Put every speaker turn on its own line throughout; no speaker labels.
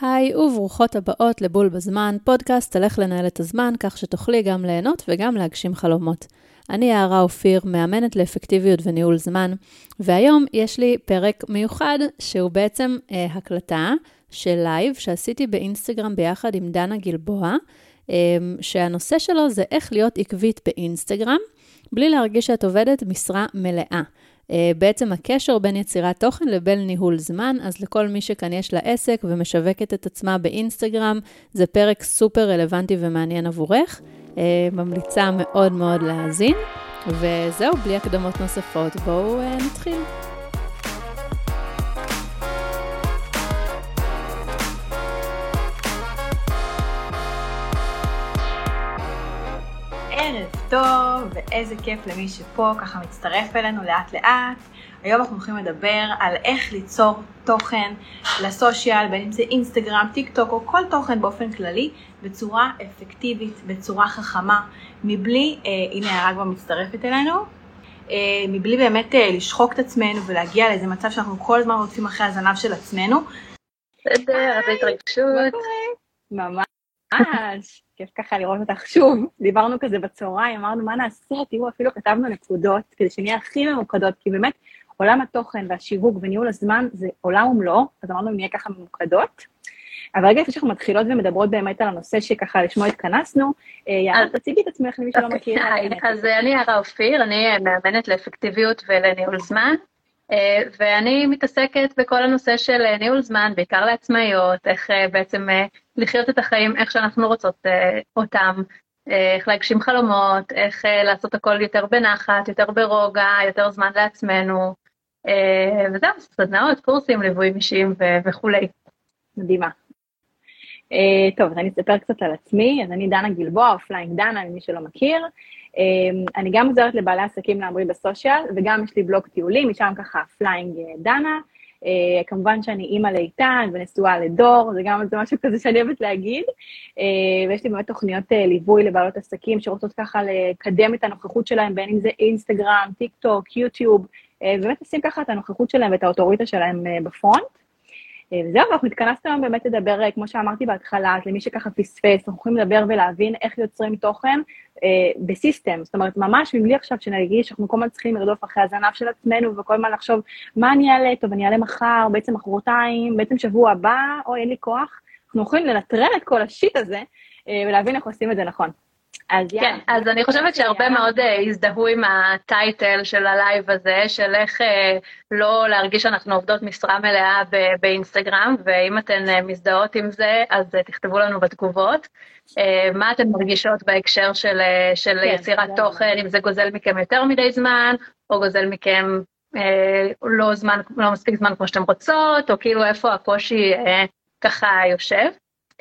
היי וברוכות הבאות לבול בזמן, פודקאסט על איך לנהל את הזמן כך שתוכלי גם ליהנות וגם להגשים חלומות. אני יערה אופיר, מאמנת לאפקטיביות וניהול זמן, והיום יש לי פרק מיוחד שהוא בעצם אה, הקלטה של לייב שעשיתי באינסטגרם ביחד עם דנה גלבוע, אה, שהנושא שלו זה איך להיות עקבית באינסטגרם, בלי להרגיש שאת עובדת משרה מלאה. אה, בעצם הקשר בין יצירת תוכן לבין ניהול זמן, אז לכל מי שכאן יש לה עסק ומשווקת את עצמה באינסטגרם, זה פרק סופר רלוונטי ומעניין עבורך. אה, ממליצה מאוד מאוד להאזין. וזהו, בלי הקדמות נוספות, בואו אה, נתחיל.
ערב טוב, ואיזה כיף למי שפה ככה מצטרף אלינו לאט לאט. היום אנחנו הולכים לדבר על איך ליצור תוכן לסושיאל, בין אם זה אינסטגרם, טיק טוק או כל תוכן באופן כללי, בצורה אפקטיבית, בצורה חכמה, מבלי, אה, הנה הערה כבר מצטרפת אלינו, אה, מבלי באמת אה, לשחוק את עצמנו ולהגיע לאיזה מצב שאנחנו כל הזמן רודפים אחרי הזנב של עצמנו.
בסדר, אז התרגשות.
ממש. ממש, כיף ככה לראות אותך שוב. דיברנו כזה בצהריים, אמרנו מה נעשה, תראו, אפילו כתבנו נקודות, כדי שנהיה הכי ממוקדות, כי באמת עולם התוכן והשיווק וניהול הזמן זה עולם ומלואו, אז אמרנו נהיה ככה ממוקדות. אבל רגע לפני שאנחנו מתחילות ומדברות באמת על הנושא שככה לשמו התכנסנו, אה, יערה, תציגי את עצמך למי שלא מכיר.
אוקיי, אז אני יערה אופיר, אני מאמנת לאפקטיביות ולניהול זמן. אה, ואני מתעסקת בכל הנושא של אה, ניהול זמן, בעיקר לעצמאיות, איך אה, בעצם לחיות את החיים איך שאנחנו רוצות אותם, איך להגשים חלומות, איך לעשות הכל יותר בנחת, יותר ברוגע, יותר זמן לעצמנו, וזהו, סדנאות, קורסים, ליוויים אישיים וכולי.
מדהימה. טוב, אז אני אספר קצת על עצמי, אז אני דנה גלבוע, Offline דנה, למי שלא מכיר. אמ, אני גם עוזרת לבעלי עסקים להמריא ב social, וגם יש לי בלוג טיולים, משם ככה Flying אה, דנה. אה, כמובן שאני אימא לאיתן ונשואה לדור, זה גם זה משהו כזה שאני אוהבת להגיד. אה, ויש לי באמת תוכניות אה, ליווי לבעלות עסקים שרוצות ככה לקדם את הנוכחות שלהם, בין אם זה אינסטגרם, טיק טוק, יוטיוב, אה, ובאמת לשים ככה את הנוכחות שלהם ואת האוטוריטה שלהם אה, ב front. אה, וזהו, אנחנו התכנסנו היום באמת לדבר, אה, כמו שאמרתי בהתחלה, למי שככה פספס, אנחנו יכולים לדבר ולהבין איך יוצרים תוכן אה, ב system, זאת אומרת, ממש מבלי עכשיו שנרגיש שאנחנו כל הזמן צריכים לרדוף אחרי הזנב של עצמנו, וכל הזמן לחשוב מה אני אעלה, טוב, אני אעלה מחר, בעצם מחרתיים, בעצם שבוע הבא, אוי, אין לי כוח, אנחנו יכולים לנטרל את כל ה shit הזה, אה, ולהבין איך עושים את זה נכון.
אז כן, יאללה. אז אני חושבת שהרבה מאוד אה, הזדהו עם ה title של הלייב הזה, של איך אה, לא להרגיש שאנחנו עובדות משרה מלאה באינסטגרם, ואם אתן uh, מזדהות עם זה, אז תכתבו לנו בתגובות. מה אתן מרגישות בהקשר של, של כן, יצירת תוכן, אם זה גוזל מכם יותר מדי זמן, או גוזל מכם לא, זמן, לא מספיק זמן כמו שאתן רוצות, או כאילו איפה הקושי ככה יושב.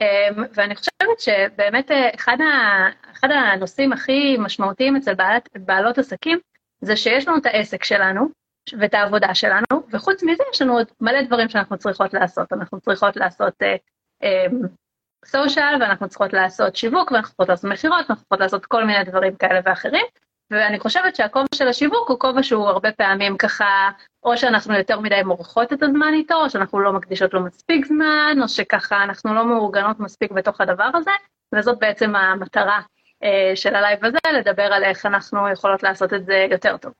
אמ, ואני חושבת שבאמת אה, אחד, ה, אחד הנושאים הכי משמעותיים אצל בעלת, בעלות עסקים, זה שיש לנו את העסק שלנו ואת העבודה שלנו, וחוץ מזה יש לנו עוד מלא דברים שאנחנו צריכות לעשות. אנחנו צריכות לעשות סושיאל, uh, um, ואנחנו צריכות לעשות שיווק, ואנחנו צריכות לעשות מכירות, ואנחנו צריכות לעשות כל מיני דברים כאלה ואחרים. ואני חושבת שהכובע של השיווק הוא כובע שהוא הרבה פעמים ככה, או שאנחנו יותר מדי מורחות את הזמן איתו, או שאנחנו לא מקדישות לו מספיק זמן, או שככה אנחנו לא מאורגנות מספיק בתוך הדבר הזה, וזאת בעצם המטרה אה, של הלייב הזה, לדבר על איך אנחנו יכולות לעשות את זה יותר טוב.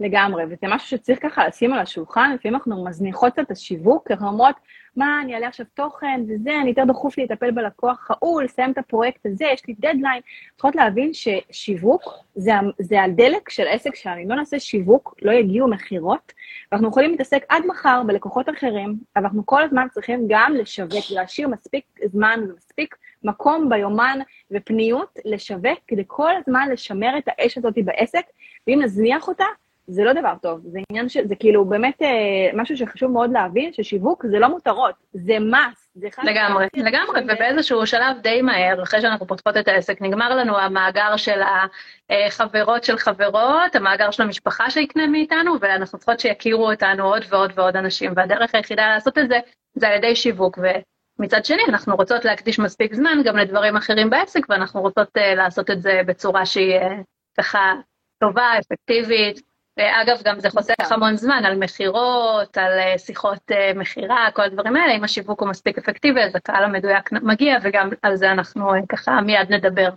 לגמרי, וזה משהו שצריך ככה לשים על השולחן, לפעמים אנחנו מזניחות את השיווק, אנחנו אומרות, מה, אני אעלה עכשיו תוכן וזה, אני יותר דחוף לי לטפל בלקוח ההוא, לסיים את הפרויקט הזה, יש לי דדליין. צריכות להבין ששיווק זה, זה הדלק של עסק שלנו, אם לא נעשה שיווק, לא יגיעו מכירות, ואנחנו יכולים להתעסק עד מחר בלקוחות אחרים, אבל אנחנו כל הזמן צריכים גם לשווק, להשאיר מספיק זמן ומספיק מקום ביומן ופניות לשווק, כדי כל הזמן לשמר את האש הזאת בעסק, ואם נזניח אותה, זה לא דבר טוב, זה עניין של, זה כאילו באמת אה, משהו שחשוב מאוד להבין, ששיווק זה לא מותרות, זה מס. זה
לגמרי, לגמרי, ובאיזשהו שלב די מהר, אחרי שאנחנו פותחות את העסק, נגמר לנו המאגר של החברות של חברות, המאגר של המשפחה שיקנה מאיתנו, ואנחנו צריכות שיכירו אותנו עוד ועוד ועוד אנשים, והדרך היחידה לעשות את זה, זה על ידי שיווק, ומצד שני, אנחנו רוצות להקדיש מספיק זמן גם לדברים אחרים בעסק, ואנחנו רוצות uh, לעשות את זה בצורה שהיא uh, ככה טובה, אפקטיבית, אגב, גם זה חוסך
נכון.
המון זמן על מכירות, על אה, שיחות אה, מכירה, כל הדברים האלה, אם השיווק הוא מספיק אפקטיבי, אז הקהל המדויק מגיע, וגם על זה אנחנו אה, ככה מיד נדבר.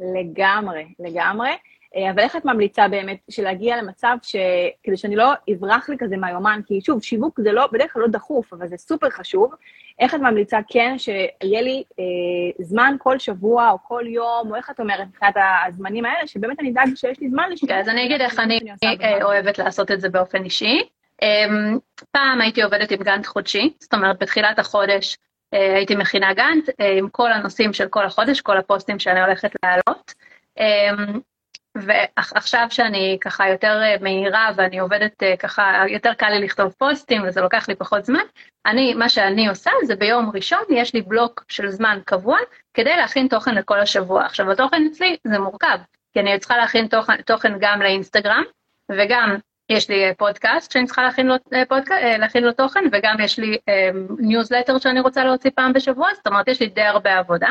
לגמרי, לגמרי. אה, אבל איך את ממליצה באמת של להגיע למצב ש... כדי שאני לא אברח לי כזה מהיומן, כי שוב, שיווק זה לא, בדרך כלל לא דחוף, אבל זה סופר חשוב. איך את ממליצה כן שיהיה לי אה, זמן כל שבוע או כל יום, או איך את אומרת מבחינת הזמנים האלה, שבאמת אני אדאג שיש לי זמן לשמוע.
כן, אז אני אגיד איך אני אה, אוהבת לעשות את זה באופן אישי. אמ, פעם הייתי עובדת עם גאנט חודשי, זאת אומרת בתחילת החודש אה, הייתי מכינה גאנט עם כל הנושאים של כל החודש, כל הפוסטים שאני הולכת להעלות. ועכשיו שאני ככה יותר אה, מהירה ואני עובדת אה, ככה, יותר קל לי לכתוב פוסטים וזה לוקח לי פחות זמן, אני, מה שאני עושה זה ביום ראשון יש לי בלוק של זמן קבוע כדי להכין תוכן לכל השבוע. עכשיו התוכן אצלי זה מורכב, כי אני צריכה להכין תוכן, תוכן גם לאינסטגרם וגם יש לי אה, פודקאסט שאני צריכה להכין לו, פודקאסט, להכין לו תוכן וגם יש לי ניוזלטר שאני רוצה להוציא פעם בשבוע, זאת אומרת יש לי די הרבה עבודה.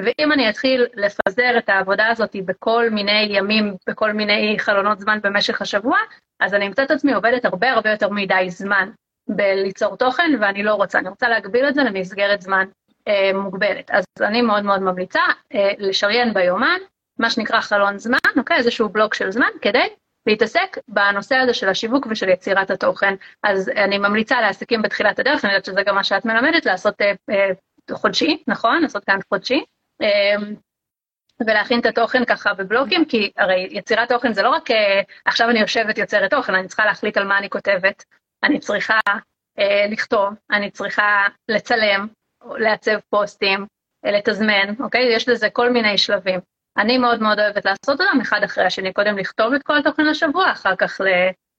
ואם אני אתחיל לפזר את העבודה הזאת בכל מיני ימים, בכל מיני חלונות זמן במשך השבוע, אז אני אמצא את עצמי עובדת הרבה הרבה יותר מדי זמן בליצור תוכן, ואני לא רוצה, אני רוצה להגביל את זה למסגרת זמן אה, מוגבלת. אז אני מאוד מאוד ממליצה אה, לשריין ביומן, מה שנקרא חלון זמן, אוקיי? איזשהו בלוק של זמן, כדי להתעסק בנושא הזה של השיווק ושל יצירת התוכן. אז אני ממליצה לעסקים בתחילת הדרך, אני יודעת שזה גם מה שאת מלמדת, לעשות אה, אה, חודשי, נכון? לעשות כאן חודשי. אמ, ולהכין את התוכן ככה בבלוקים, כי הרי יצירת תוכן זה לא רק אה, עכשיו אני יושבת יוצרת תוכן, אני צריכה להחליט על מה אני כותבת, אני צריכה אה, לכתוב, אני צריכה לצלם, לעצב פוסטים, אה, לתזמן, אוקיי? יש לזה כל מיני שלבים. אני מאוד מאוד אוהבת לעשות אותם אחד אחרי השני, קודם לכתוב את כל התוכן לשבוע, אחר כך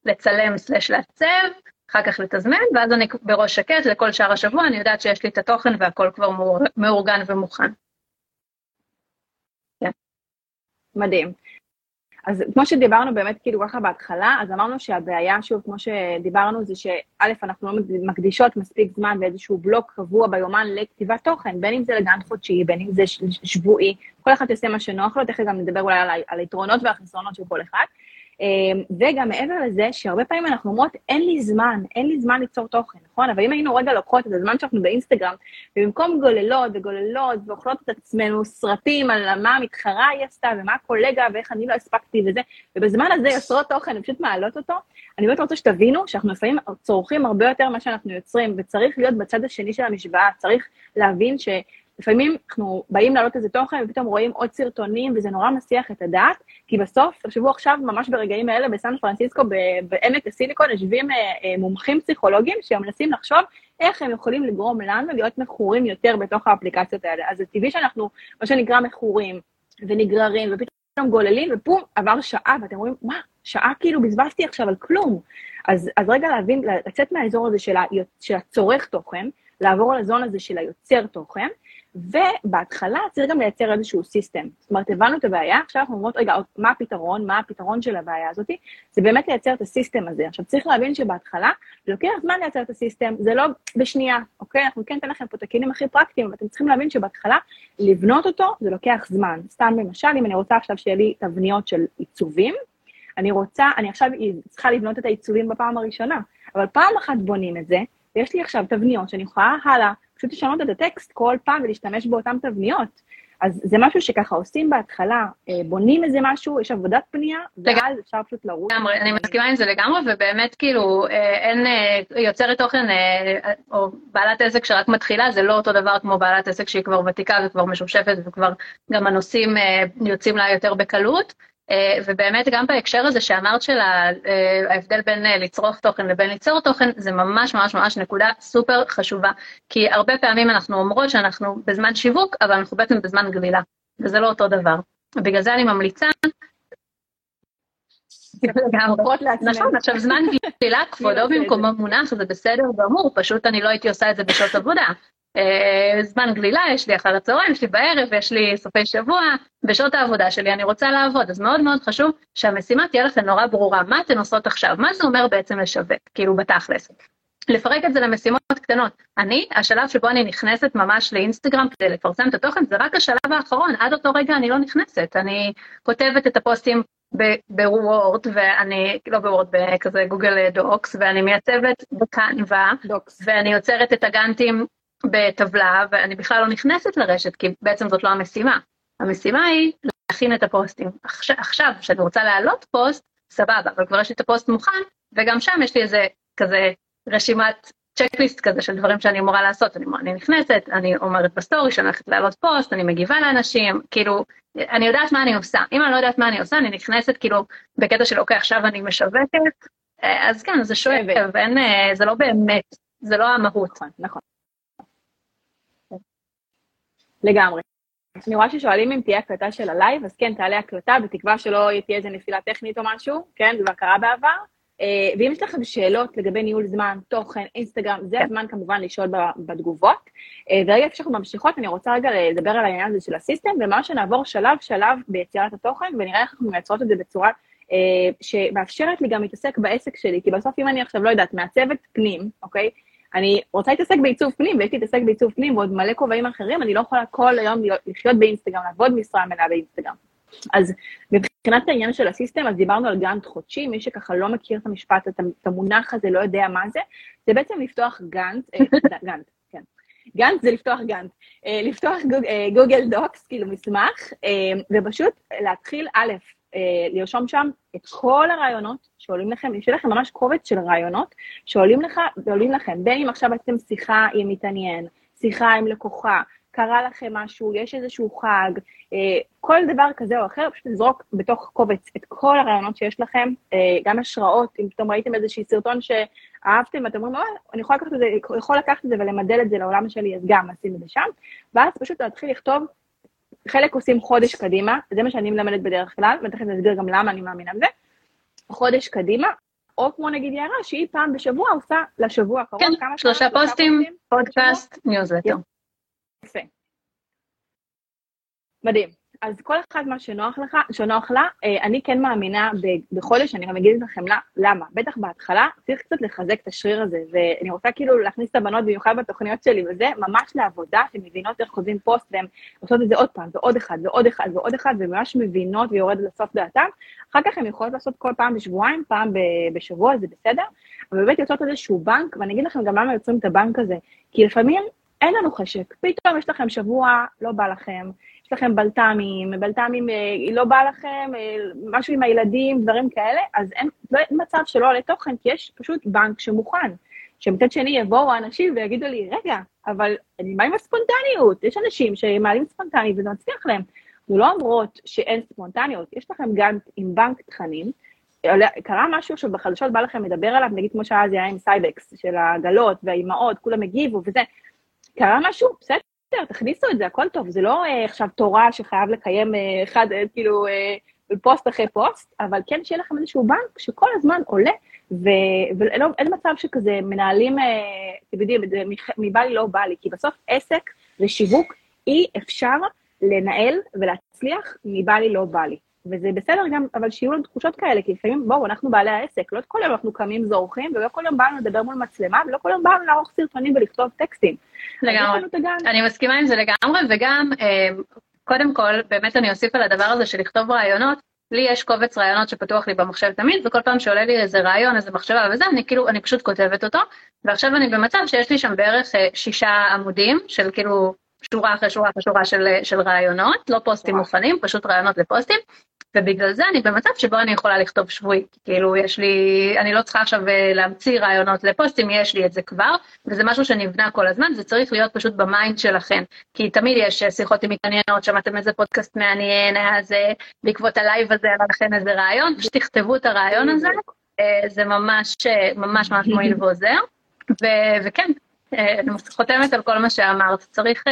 לצלם סלש לעצב, אחר כך לתזמן, ואז אני בראש שקט לכל שאר השבוע, אני יודעת שיש לי את התוכן והכל כבר מאורגן ומוכן.
מדהים. אז כמו שדיברנו באמת כאילו ככה בהתחלה, אז אמרנו שהבעיה, שוב, כמו שדיברנו, זה שא', אנחנו לא מקדישות מספיק זמן באיזשהו בלוק קבוע ביומן לכתיבת תוכן, בין אם זה לגן חודשי, בין אם זה שבועי, כל אחד יעשה מה שנוח לו, תכף גם נדבר אולי על, על היתרונות והחסרונות של כל אחד. אמ, וגם מעבר לזה, שהרבה פעמים אנחנו אומרות, אין לי זמן, אין לי זמן ליצור תוכן, נכון? אבל אם היינו רגע לוקחות את הזמן שאנחנו באינסטגרם, ובמקום גוללות וגוללות ואוכלות את עצמנו סרטים על מה המתחרה היא עשתה ומה הקולגה ואיך אני לא הספקתי וזה, ובזמן הזה יוצרות תוכן ופשוט מעלות אותו, אני באמת רוצה שתבינו שאנחנו לפעמים צורכים הרבה יותר ממה שאנחנו יוצרים, וצריך להיות בצד השני של המשוואה, צריך להבין ש... לפעמים אנחנו באים להעלות איזה תוכן ופתאום רואים עוד סרטונים וזה נורא מסיח את הדעת, כי בסוף, תחשבו עכשיו, ממש ברגעים האלה בסן פרנסיסקו, בעמק הסיליקון, יושבים אה, אה, מומחים פסיכולוגיים שמנסים לחשוב איך הם יכולים לגרום לנו להיות מכורים יותר בתוך האפליקציות האלה. אז זה טבעי שאנחנו, מה שנקרא מכורים ונגררים, ופתאום גוללים, ופום, עבר שעה, ואתם רואים, מה, שעה כאילו בזבזתי עכשיו על כלום. אז, אז רגע להבין, לצאת מהאזור הזה של, ה, של הצורך תוכן, לעבור לזון הזה של היוצר תוכן, ובהתחלה צריך גם לייצר איזשהו סיסטם. זאת אומרת, הבנו את הבעיה, עכשיו אנחנו אומרות, רגע, מה הפתרון, מה הפתרון של הבעיה הזאת? זה באמת לייצר את הסיסטם הזה. עכשיו, צריך להבין שבהתחלה לוקח זמן לייצר את הסיסטם, זה לא בשנייה, אוקיי? אנחנו כן ניתן לכם פה את הכלים הכי פרקטיים, אבל אתם צריכים להבין שבהתחלה לבנות אותו זה לוקח זמן. סתם למשל, אם אני רוצה עכשיו שיהיה לי תבניות של עיצובים, אני רוצה, אני עכשיו צריכה לבנות את העיצובים בפעם הראשונה, אבל פעם אחת בונים את זה, ויש לי עכשיו תבניות שאני יכולה הלאה פשוט לשנות את הטקסט כל פעם ולהשתמש באותן תבניות. אז זה משהו שככה עושים בהתחלה, אה, בונים איזה משהו, יש עבודת פנייה, ואז אפשר פשוט לרוץ.
לגמרי, אני מסכימה עם זה לגמרי, ובאמת כאילו אה, אין אה, יוצרת תוכן או בעלת עסק שרק מתחילה, זה לא אותו דבר כמו בעלת עסק שהיא כבר ותיקה וכבר משופשפת וכבר גם הנושאים יוצאים לה יותר בקלות. אה, ובאמת גם בהקשר הזה שאמרת של אה, ההבדל בין אה, לצרוך תוכן לבין ליצור תוכן, זה ממש ממש ממש נקודה סופר חשובה. כי הרבה פעמים אנחנו אומרות שאנחנו בזמן שיווק, אבל אנחנו בעצם בזמן גלילה, וזה לא אותו דבר. בגלל זה אני ממליצה נכון, עכשיו זמן גלילה, כבודו במקומו מונח, זה בסדר גמור, פשוט אני לא הייתי עושה את זה בשעות עבודה. אה, זמן גלילה, יש לי אחר הצהריים, יש לי בערב, יש לי סופי שבוע, בשעות העבודה שלי אני רוצה לעבוד, אז מאוד מאוד חשוב שהמשימה תהיה לכם נורא ברורה, מה אתן עושות עכשיו, מה זה אומר בעצם לשווק, כאילו בתכלס. לפרק את זה למשימות קטנות. אני, השלב שבו אני נכנסת ממש לאינסטגרם כדי לפרסם את התוכן, זה רק השלב האחרון, עד אותו רגע אני לא נכנסת. אני כותבת את הפוסטים ב Word, ואני, לא ב Word, בכזה Google Docs, ואני מעצבת ב Canva, ואני יוצרת את הגאנטים בטבלה, ואני בכלל לא נכנסת לרשת, כי בעצם זאת לא המשימה. המשימה היא להכין את הפוסטים. עכשיו, עכשיו, כשאני רוצה להעלות פוסט, סבבה, אבל כבר יש לי את הפוסט מוכן, וגם שם יש לי איזה כזה רשימת checklist כזה של דברים שאני אמורה לעשות, אני, אני נכנסת, אני אומרת בסטורי שאני הולכת לעלות פוסט, אני מגיבה לאנשים, כאילו, אני יודעת מה אני עושה. אם אני לא יודעת מה אני עושה, אני נכנסת כאילו בקטע של אוקיי, עכשיו אני משווקת, אה, אז כן, זה שואב, ואין, אה, זה לא באמת, זה לא המהות.
נכון, נכון. לגמרי. אני רואה ששואלים אם תהיה הקלטה של הלייב, אז כן, תעלה הקלטה, בתקווה שלא תהיה איזה נפילה טכנית או משהו, כן, זה כבר קרה בעבר. אה, ואם יש לכם שאלות לגבי ניהול זמן, תוכן, אינסטגרם, זה כן. הזמן כמובן לשאול בתגובות. אה, ורגע לפני שאנחנו ממשיכות, אני רוצה רגע לדבר על העניין הזה של הסיסטם, ומה שנעבור שלב-שלב ביצירת התוכן, ונראה איך אנחנו מייצרות את זה בצורה אה, שמאפשרת לי גם להתעסק בעסק שלי, כי בסוף אם אני עכשיו, לא יודעת, מעצבת פנים, אוקיי? אני רוצה להתעסק בעיצוב פנים, ויש לי להתעסק בעיצוב פנים ועוד מלא כובעים אחרים, אני לא יכולה כל היום לחיות באינסטגרם, לעבוד משרה מלאה באינסטגרם. אז מבחינת העניין של הסיסטם, אז דיברנו על גאנט חודשי, מי שככה לא מכיר את המשפט, את המונח הזה, לא יודע מה זה, זה בעצם לפתוח גאנט, אה, גאנט, כן. גאנט זה לפתוח גאנט, אה, לפתוח אה, גוגל דוקס, כאילו מסמך, ופשוט להתחיל, א', לרשום שם את כל הרעיונות שעולים לכם, יש לכם ממש קובץ של רעיונות שעולים לך, ועולים לכם, בין אם עכשיו אתם שיחה עם מתעניין, שיחה עם לקוחה, קרה לכם משהו, יש איזשהו חג, אה, כל דבר כזה או אחר, פשוט לזרוק בתוך קובץ את כל הרעיונות שיש לכם, אה, גם השראות, אם פתאום ראיתם איזשהו סרטון שאהבתם, ואתם אומרים, אני יכול לקחת את זה, יכול לקחת את זה ולמדל את זה לעולם שלי, אז גם נשים את זה שם, ואז פשוט להתחיל לכתוב, חלק עושים חודש קדימה, זה מה שאני מלמדת בדרך כלל, ותכף נסביר גם למה אני מאמינה בזה, חודש קדימה, או כמו נגיד יערה, שהיא פעם בשבוע עושה לשבוע הקרוב,
כן, שלושה פוסטים, פודקאסט, ניוזלטר.
יפה. מדהים. אז כל אחד מה שנוח לך, שנוח לה, אה, אני כן מאמינה בחודש, אני גם אגיד לכם למה. בטח בהתחלה צריך קצת לחזק את השריר הזה, ואני רוצה כאילו להכניס את הבנות, במיוחד בתוכניות שלי וזה, ממש לעבודה, שהן מבינות איך כותבים פוסט, והן עושות את זה עוד פעם, ועוד אחד, ועוד אחד, ועוד אחד, וממש מבינות ויורדת לסוף דעתן. אחר כך הן יכולות לעשות כל פעם בשבועיים, פעם בשבוע, זה בסדר, אבל באמת יוצאות איזשהו בנק, ואני אגיד לכם גם למה יוצרים את הבנק הזה, כי לפעמים אין לנו חשק, פתאום יש לכם שבוע, לא בא לכם, לכם בלת"מים, בלת"מים אה, לא בא לכם, אה, משהו עם הילדים, דברים כאלה, אז אין, לא, אין מצב שלא עולה תוכן, כי יש פשוט בנק שמוכן. שמצד שני יבואו האנשים ויגידו לי, רגע, אבל אני, מה עם הספונטניות? יש אנשים שמעלים ספונטנית וזה מצליח להם. אנחנו לא אומרות שאין ספונטניות, יש לכם גם עם בנק תכנים, קרה משהו שבחדשות בא לכם לדבר עליו, נגיד כמו שאז היה עם Cybex, של העגלות והאימהות, כולם הגיבו וזה, קרה משהו, בסדר, תכניסו את זה, הכל טוב, זה לא אה, עכשיו תורה שחייב לקיים אה, אחד, אה, כאילו, אה, פוסט אחרי פוסט, אבל כן שיהיה לכם איזשהו בנק שכל הזמן עולה, ואין מצב שכזה מנהלים, אה, אתם יודעים, מבא לי לא בא לי, כי בסוף עסק ושיווק אי אפשר לנהל ולהצליח מבא לי לא בא לי. וזה בסדר גם, אבל שיהיו לנו תחושות כאלה, כי לפעמים, בואו, אנחנו בעלי העסק, לא כל יום אנחנו קמים זורחים, ולא כל יום באנו לדבר מול מצלמה, ולא כל יום באנו לערוך סרטונים ולכתוב טקסטים.
לגמרי, אני מסכימה עם זה לגמרי, וגם, אה, קודם כל, באמת אני אוסיף על הדבר הזה של לכתוב רעיונות, לי יש קובץ רעיונות שפתוח לי במחשב תמיד, וכל פעם שעולה לי איזה רעיון, איזה מחשבה וזה, אני כאילו, אני פשוט כותבת אותו, ועכשיו אני במצב שיש לי שם בערך אה, שישה עמודים של כאילו שורה אחרי שורה אחרי שורה של, של רעיונות, לא פוסטים מוכנים, פשוט רעיונות לפוסטים, ובגלל זה אני במצב שבו אני יכולה לכתוב שבועי, כאילו יש לי, אני לא צריכה עכשיו אה, להמציא רעיונות לפוסטים, יש לי את זה כבר, וזה משהו שנבנה כל הזמן, זה צריך להיות פשוט ב mind שלכם, כי תמיד יש אה, שיחות עם מתעניינות, שמעתם איזה פודקאסט מעניין, אז אה, בעקבות הלייב הזה היה לכם איזה רעיון, פשוט תכתבו את הרעיון הזה, זה ממש ממש ממש מועיל ועוזר, וכן, אני חותמת על כל מה שאמרת, צריך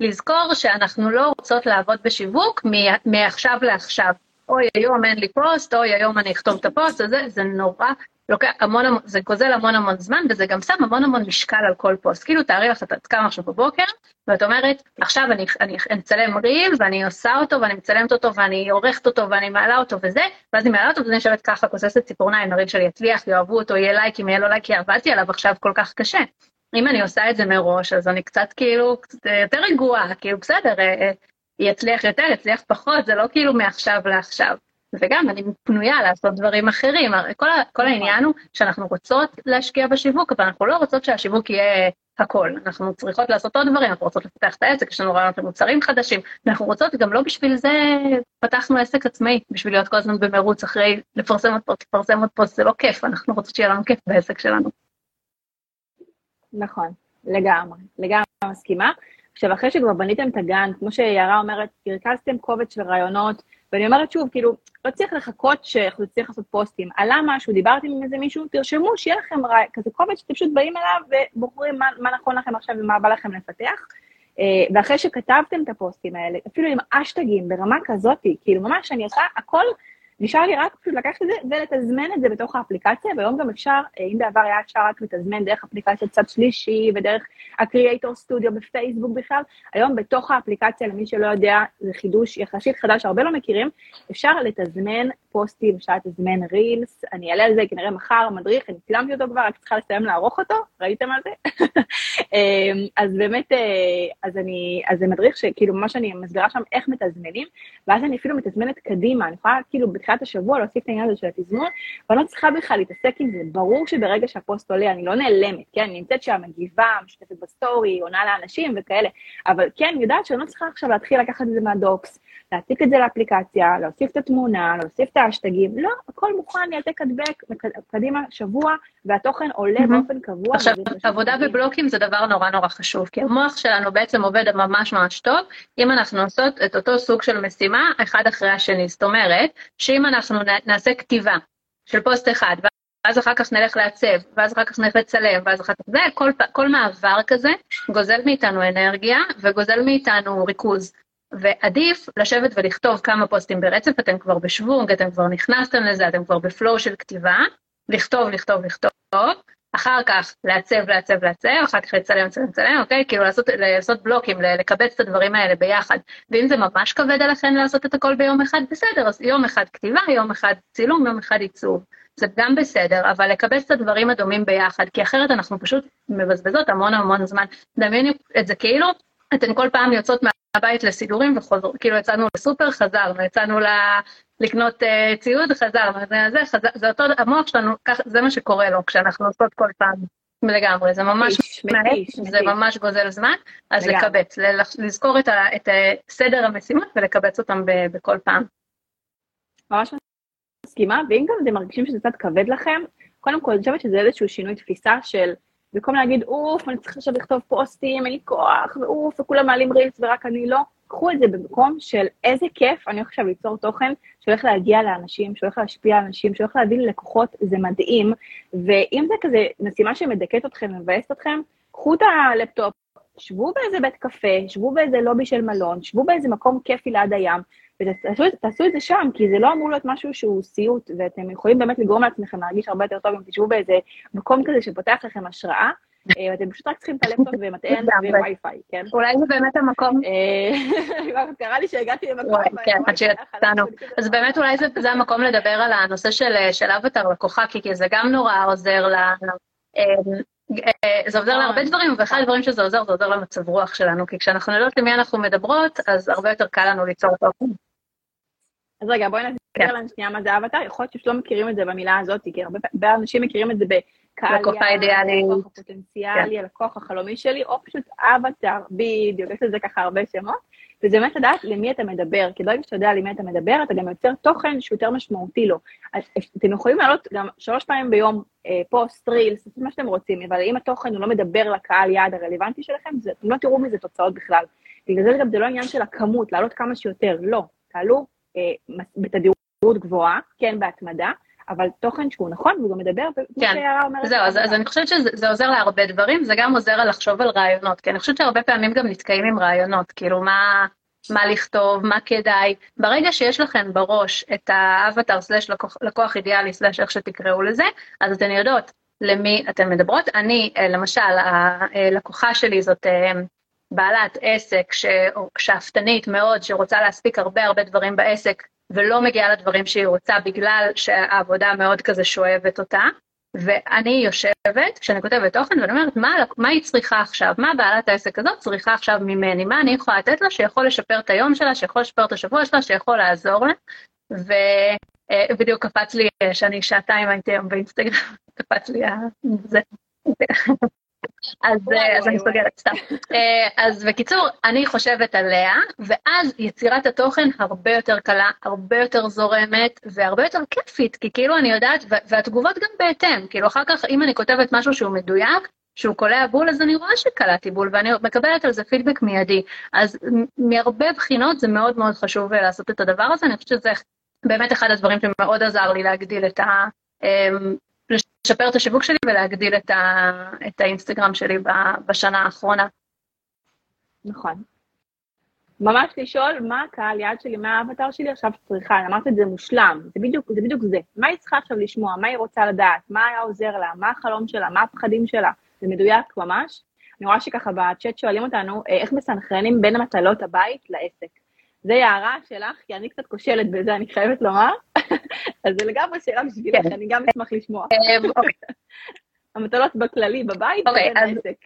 לזכור שאנחנו לא רוצות לעבוד בשיווק מעכשיו לעכשיו. אוי, היום אין לי פוסט, אוי, היום אני אכתוב את הפוסט הזה, זה נורא, לוקח המון, זה גוזל המון המון זמן, וזה גם שם המון המון משקל על כל פוסט. כאילו, תארי לך, את קמה עכשיו בבוקר, ואת אומרת, עכשיו אני, אני אצלם ריל, ואני עושה אותו, ואני מצלמת אותו, ואני עורכת אותו, ואני מעלה אותו וזה, ואז אני מעלה אותו, ואז אני יושבת ככה, כוססת ציפורניים, הריל שלי יצליח, יאהבו אותו, יהיה לייקים, יהיה לו לייקים, עבדתי עליו עכשיו כל כך קשה. אם אני עושה את זה מראש, אז אני קצת כאילו, קצת אה, יותר רגועה, כאילו בסדר, אה, אה, יצליח יותר, יצליח פחות, זה לא כאילו מעכשיו לעכשיו. וגם אני פנויה לעשות דברים אחרים. כל, כל העניין הוא שאנחנו רוצות להשקיע בשיווק, אבל אנחנו לא רוצות שהשיווק יהיה הכל. אנחנו צריכות לעשות עוד דברים, אנחנו רוצות לפתח את העסק, יש לנו רעיונות למוצרים חדשים, אנחנו רוצות, גם לא בשביל זה פתחנו עסק עצמאי, בשביל להיות כל הזמן במרוץ אחרי לפרסם עוד פוסט, לפרסם עוד פוסט, זה לא כיף, אנחנו רוצות שיהיה לנו כיף בעסק שלנו.
נכון, לגמרי, לגמרי מסכימה. עכשיו, אחרי שכבר בניתם את הגן, כמו שיערה אומרת, הרכזתם קובץ של רעיונות, ואני אומרת שוב, כאילו, לא צריך לחכות שצריך לעשות פוסטים. עלה משהו, דיברתם עם איזה מישהו, תרשמו, שיהיה לכם רע, כזה קובץ שאתם פשוט באים אליו ובוחרים מה, מה נכון לכם עכשיו ומה בא לכם לפתח. אה, ואחרי שכתבתם את הפוסטים האלה, אפילו עם אשטגים ברמה כזאת, כאילו ממש אני עושה הכל נשאר לי רק פשוט לקחת את זה ולתזמן את זה בתוך האפליקציה, והיום גם אפשר, אה, אם בעבר היה אפשר רק לתזמן דרך אפליקציית צד שלישי ודרך ה-Creator Studio בפייסבוק בכלל, היום בתוך האפליקציה, למי שלא יודע, זה חידוש יחסית חדש שהרבה לא מכירים, אפשר לתזמן פוסטים, אפשר לתזמן רילס, אני אעלה על זה כנראה מחר, מדריך, אני צילמתי אותו כבר, רק צריכה לסיים לערוך אותו, ראיתם על זה? אמ, אז באמת, אה, אז אני, אז זה מדריך שכאילו ממש אני מסבירה שם איך מתזמנים, ואז אני אפילו מתזמנת קדימה, אני יכולה כאילו בתחילת השבוע להוסיף את העניין הזה של התזמון, ואני לא צריכה בכלל להתעסק עם זה. ברור שברגע שהפוסט עולה, אני לא נעלמת, כן? אני נמצאת שם, מגיבה, משתתפת בסטורי, עונה לאנשים וכאלה, אבל כן, יודעת שאני לא צריכה עכשיו להתחיל לקחת את זה מהדוקס, להעתיק את זה לאפליקציה, להוסיף את התמונה, להוסיף את האשטגים, לא, הכל מוכן, אני אעתק הדבק, קדימה שבוע, והתוכן עולה mm-hmm. באופן קבוע.
עכשיו, עבודה בבלוקים זה דבר נורא נורא חשוב, כי המוח שלנו בעצם עובד ממש ממש טוב, אם אנחנו עושות את אותו סוג של משימה אחד אחרי השני. זאת אומרת, שאם אנחנו נעשה כתיבה של פוסט אחד, ואז אחר כך נלך לעצב, ואז אחר כך נלך לצלם, ואז אחר כך זה, כל, כל מעבר כזה גוזל מאיתנו אנרגיה וגוזל מאיתנו ריכוז. ועדיף לשבת ולכתוב כמה פוסטים ברצף, אתם כבר בשוונג, אתם כבר נכנסתם לזה, אתם כבר בפלואו של כתיבה, לכתוב, לכתוב, לכתוב, אחר כך לעצב, לעצב, לעצב, אחר כך לצלם, לצלם, לצלם, אוקיי? כאילו לעשות, לעשות בלוקים, לקבץ את הדברים האלה ביחד. ואם זה ממש כבד עליכם לעשות את הכל ביום אחד, בסדר, אז יום אחד כתיבה, יום אחד צילום, יום אחד עיצוב. זה גם בסדר, אבל לקבץ את הדברים הדומים ביחד, כי אחרת אנחנו פשוט מבזבזות המון המון זמן. דמיינו את זה כאילו, אתן כל פעם יוצאות מהבית לסידורים וחוזרות, כאילו יצאנו לסופר, חזרנו, יצאנו ל... לקנות uh, ציוד, חזרנו, זה, זה, חזר, זה אותו, המוח שלנו, כך, זה מה שקורה לו כשאנחנו עושות כל פעם לגמרי, זה ממש מעט, זה ממש גוזל זמן, אז לגמרי. לקבץ, לזכור את, ה, את סדר המשימות ולקבץ אותם ב, בכל פעם.
ממש מסכימה, ואם גם אתם מרגישים שזה קצת כבד לכם, קודם כל אני חושבת שזה איזשהו שינוי תפיסה של במקום להגיד, אוף, אני צריך עכשיו לכתוב פוסטים, אין לי כוח, ואוף, וכולם מעלים רילס ורק אני לא, קחו את זה במקום של איזה כיף אני עכשיו ליצור תוכן שהולך להגיע לאנשים, שהולך להשפיע על אנשים, שהולך להביא ללקוחות, זה מדהים. ואם זה כזה משימה שמדכאת אתכם, מבאסת אתכם, קחו את הלפטופ, שבו באיזה בית קפה, שבו באיזה לובי של מלון, שבו באיזה מקום כיפי ליד הים, ותעשו את זה שם, כי זה לא אמור להיות משהו שהוא סיוט, ואתם יכולים באמת לגרום לעצמכם להרגיש הרבה יותר טוב אם תשבו באיזה מקום כזה שפותח לכם השראה, אה, ואתם פשוט רק צריכים את הלפטופ ומטען ווי-פיי, כן?
אולי זה באמת המקום.
אה, קרה לי שהגעתי למקום.
כן, עד שיצאנו. אז באמת אולי זה המקום לדבר על הנושא של אבטר לקוחה, כי זה גם נורא עוזר ל... אה, זה עוזר להרבה דברים, ואחד הדברים שזה עוזר, זה עוזר למצב רוח שלנו, כי כשאנחנו יודעות למי אנחנו מדברות, אז הרבה יותר קל לנו ליצור תוכן.
אז רגע, בואי נסביר כן. לנו שנייה מה זה אבטר, יכול להיות שפשוט לא מכירים את זה במילה הזאת, כי הרבה אנשים מכירים את זה בקהל
לקוח האידיאלי,
לקוח הפוטנציאלי, הלקוח החלומי שלי, או פשוט אבטר, בדיוק, יש לזה ככה הרבה שמות, וזה באמת לדעת למי אתה מדבר, כי ברגע שאתה יודע למי אתה מדבר, אתה גם יוצר תוכן שהוא יותר משמעותי לו. אז אתם יכולים לעלות גם שלוש פעמים ביום אה, פוסט, רילס, מה שאתם רוצים, אבל אם התוכן הוא לא מדבר לקהל יעד הרלוונטי שלכם, זה, אתם לא תראו מזה תוצאות בכלל. בגלל זה גם זה לא עניין של הכמות, לעלות כמה שיותר, לא. תעלו בתדירות גבוהה, כן, בהתמדה, אבל תוכן שהוא נכון, והוא גם מדבר,
כן, זהו, אז, אז אני חושבת שזה עוזר להרבה דברים, זה גם עוזר לחשוב על רעיונות, כי אני חושבת שהרבה פעמים גם נתקעים עם רעיונות, כאילו מה, מה לכתוב, מה כדאי. ברגע שיש לכם בראש את האבטר סלש לקוח, לקוח אידיאלי סלש איך שתקראו לזה, אז אתן יודעות למי אתן מדברות. אני, אה, למשל, הלקוחה שלי זאת בעלת עסק שאפתנית מאוד, שרוצה להספיק הרבה הרבה דברים בעסק, ולא מגיעה לדברים שהיא רוצה בגלל שהעבודה מאוד כזה שואבת אותה. ואני יושבת, כשאני כותבת תוכן, ואני אומרת, מה, מה היא צריכה עכשיו? מה בעלת העסק הזאת צריכה עכשיו ממני? מה אני יכולה לתת לה שיכול לשפר את היום שלה, שיכול לשפר את השבוע שלה, שיכול לעזור לה? ובדיוק קפץ לי שאני שעתיים הייתי היום באינסטגרם, קפץ לי זה. אז, אז אני סוגרת, סתם. אה, אז בקיצור, אני חושבת עליה, ואז יצירת התוכן הרבה יותר קלה, הרבה יותר זורמת, והרבה יותר כיפית, כי כאילו אני יודעת, והתגובות גם בהתאם, כאילו אחר כך, אם אני כותבת משהו שהוא מדויק, שהוא קולע בול, אז אני רואה שקלעתי בול, ואני מקבלת על זה פידבק מיידי. אז מהרבה בחינות זה מאוד מאוד חשוב לעשות את הדבר הזה, אני חושבת שזה באמת אחד הדברים שמאוד עזר לי להגדיל את ה... לשפר את השיווק שלי ולהגדיל את, ה, את האינסטגרם שלי בשנה האחרונה.
נכון. ממש לשאול מה הקהל יעד שלי, מה האבטר שלי עכשיו צריכה, אמרת את זה מושלם, זה בדיוק זה. בדיוק זה. מה היא צריכה עכשיו לשמוע, מה היא רוצה לדעת, מה היה עוזר לה, מה החלום שלה, מה הפחדים שלה, זה מדויק ממש. אני רואה שככה בצ'אט שואלים אותנו, אה, איך מסנכרנים בין מטלות הבית לעסק. זה הערה שלך, כי אני קצת כושלת בזה, אני חייבת לומר. אז זה לגמרי שאלה בשבילך, כן. אני גם אשמח לשמוע. אמ, אוקיי. המטלות בכללי, בבית,
אוקיי, ובין העסק.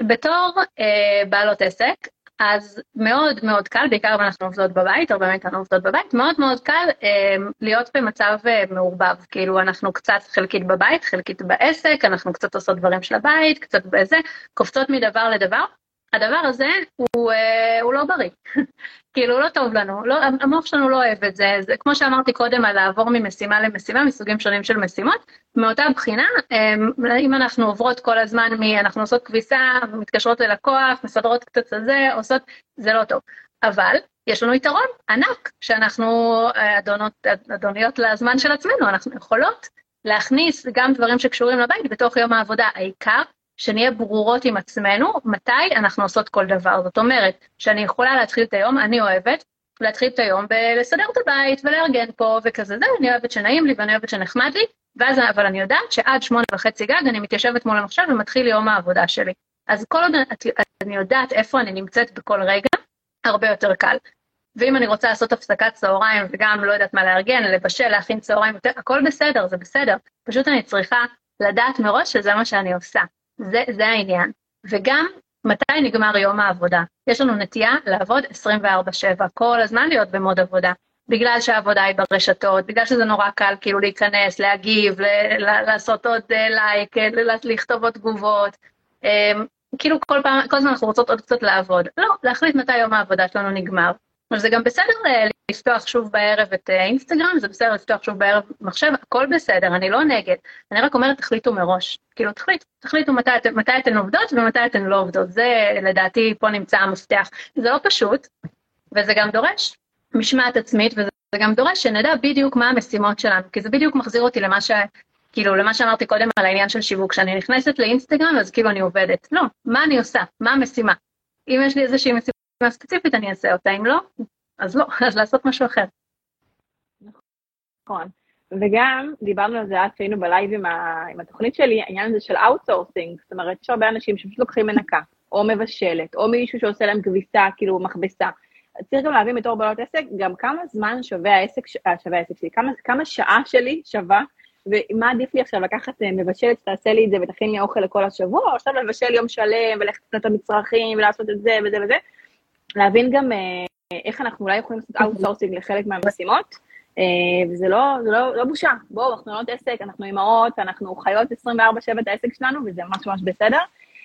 בתור אה, בעלות עסק, אז מאוד מאוד קל, בעיקר אם אנחנו עובדות בבית, הרבה מאיתנו עובדות בבית, מאוד מאוד קל אה, להיות במצב אה, מעורבב. כאילו אנחנו קצת חלקית בבית, חלקית בעסק, אנחנו קצת עושות דברים של הבית, קצת בזה, קופצות מדבר לדבר. הדבר הזה הוא, אה, הוא לא בריא. כאילו, לא טוב לנו, לא, המוח שלנו לא אוהב את זה. זה כמו שאמרתי קודם, על לעבור ממשימה למשימה, מסוגים שונים של משימות. מאותה בחינה, אה, אם אנחנו עוברות כל הזמן מ... אנחנו עושות כביסה, מתקשרות ללקוח, מסדרות קצת את זה, עושות, זה לא טוב. אבל יש לנו יתרון ענק, שאנחנו אה, אדונות, אדוניות לזמן של עצמנו, אנחנו יכולות להכניס גם דברים שקשורים לבית בתוך יום העבודה. העיקר שנהיה ברורות עם עצמנו מתי אנחנו עושות כל דבר. זאת אומרת, שאני יכולה להתחיל את היום, אני אוהבת להתחיל את היום בלסדר את הבית ולארגן פה וכזה זה, אני אוהבת שנעים לי ואני אוהבת שנחמד לי, ואז, אבל אני יודעת שעד שמונה וחצי גג אני מתיישבת מול המחשב ומתחיל יום העבודה שלי. אז כל עוד אני יודעת איפה אני נמצאת בכל רגע, הרבה יותר קל. ואם אני רוצה לעשות הפסקת צהריים וגם לא יודעת מה לארגן, לבשל, להכין צהריים, הכל בסדר, זה בסדר. פשוט אני צריכה לדעת מראש שזה מה שאני עושה. זה, זה העניין. וגם, מתי נגמר יום העבודה? יש לנו נטייה לעבוד 24/7, כל הזמן להיות במוד עבודה. בגלל שהעבודה היא ברשתות, בגלל שזה נורא קל כאילו להיכנס, להגיב, ל- לעשות עוד לייק, אה, לכתוב עוד תגובות. אמ, כאילו כל פעם, כל הזמן אנחנו רוצות עוד קצת לעבוד. לא, להחליט מתי יום העבודה שלנו נגמר. אבל זה גם בסדר אה, לפתוח שוב בערב את אה, אינסטגרם, זה בסדר לפתוח שוב בערב מחשב, הכל בסדר, אני לא נגד. אני רק אומרת, תחליטו מראש. כאילו, תחליטו, תחליטו מתי, מתי אתן עובדות ומתי אתן לא עובדות. זה, לדעתי, פה נמצא המפתח. זה לא פשוט, וזה גם דורש משמעת עצמית, וזה גם דורש שנדע בדיוק מה המשימות שלנו, כי זה בדיוק מחזיר אותי למה ש... כאילו, למה שאמרתי קודם על העניין של שיווק, כשאני נכנסת לאינסטגרם, אז כאילו אני עובדת. לא, מה אני עושה? מה המשימה? אם יש לי איזושהי משימה ספציפית, אני אעשה אותה, אם לא, אז לא, אז לעשות משהו אחר.
נכון. וגם דיברנו על זה אז כשהיינו בלייב עם, ה... עם התוכנית שלי, העניין הזה של outsourcing, זאת אומרת, יש הרבה אנשים שפשוט לוקחים מנקה, או מבשלת, או מישהו שעושה להם כביסה, כאילו מכבסה. צריך גם להבין בתור בעלות עסק, גם כמה זמן שווה העסק, אה, שווה העסק שלי, כמה, כמה שעה שלי שווה, ומה עדיף לי עכשיו לקחת אה, מבשלת שתעשה לי את זה ותכין לי אוכל לכל השבוע, או עכשיו לבשל יום שלם וללכת לקנות את המצרכים ולעשות את זה וזה וזה, להבין גם אה, איך אנחנו אולי יכולים לעשות outsourcing לחלק מהמשימות, אה, וזה לא, זה לא, לא בושה. בואו, אנחנו לא עסק, אנחנו אימהות, אנחנו חיות 24-7 את העסק שלנו, וזה ממש ממש בסדר.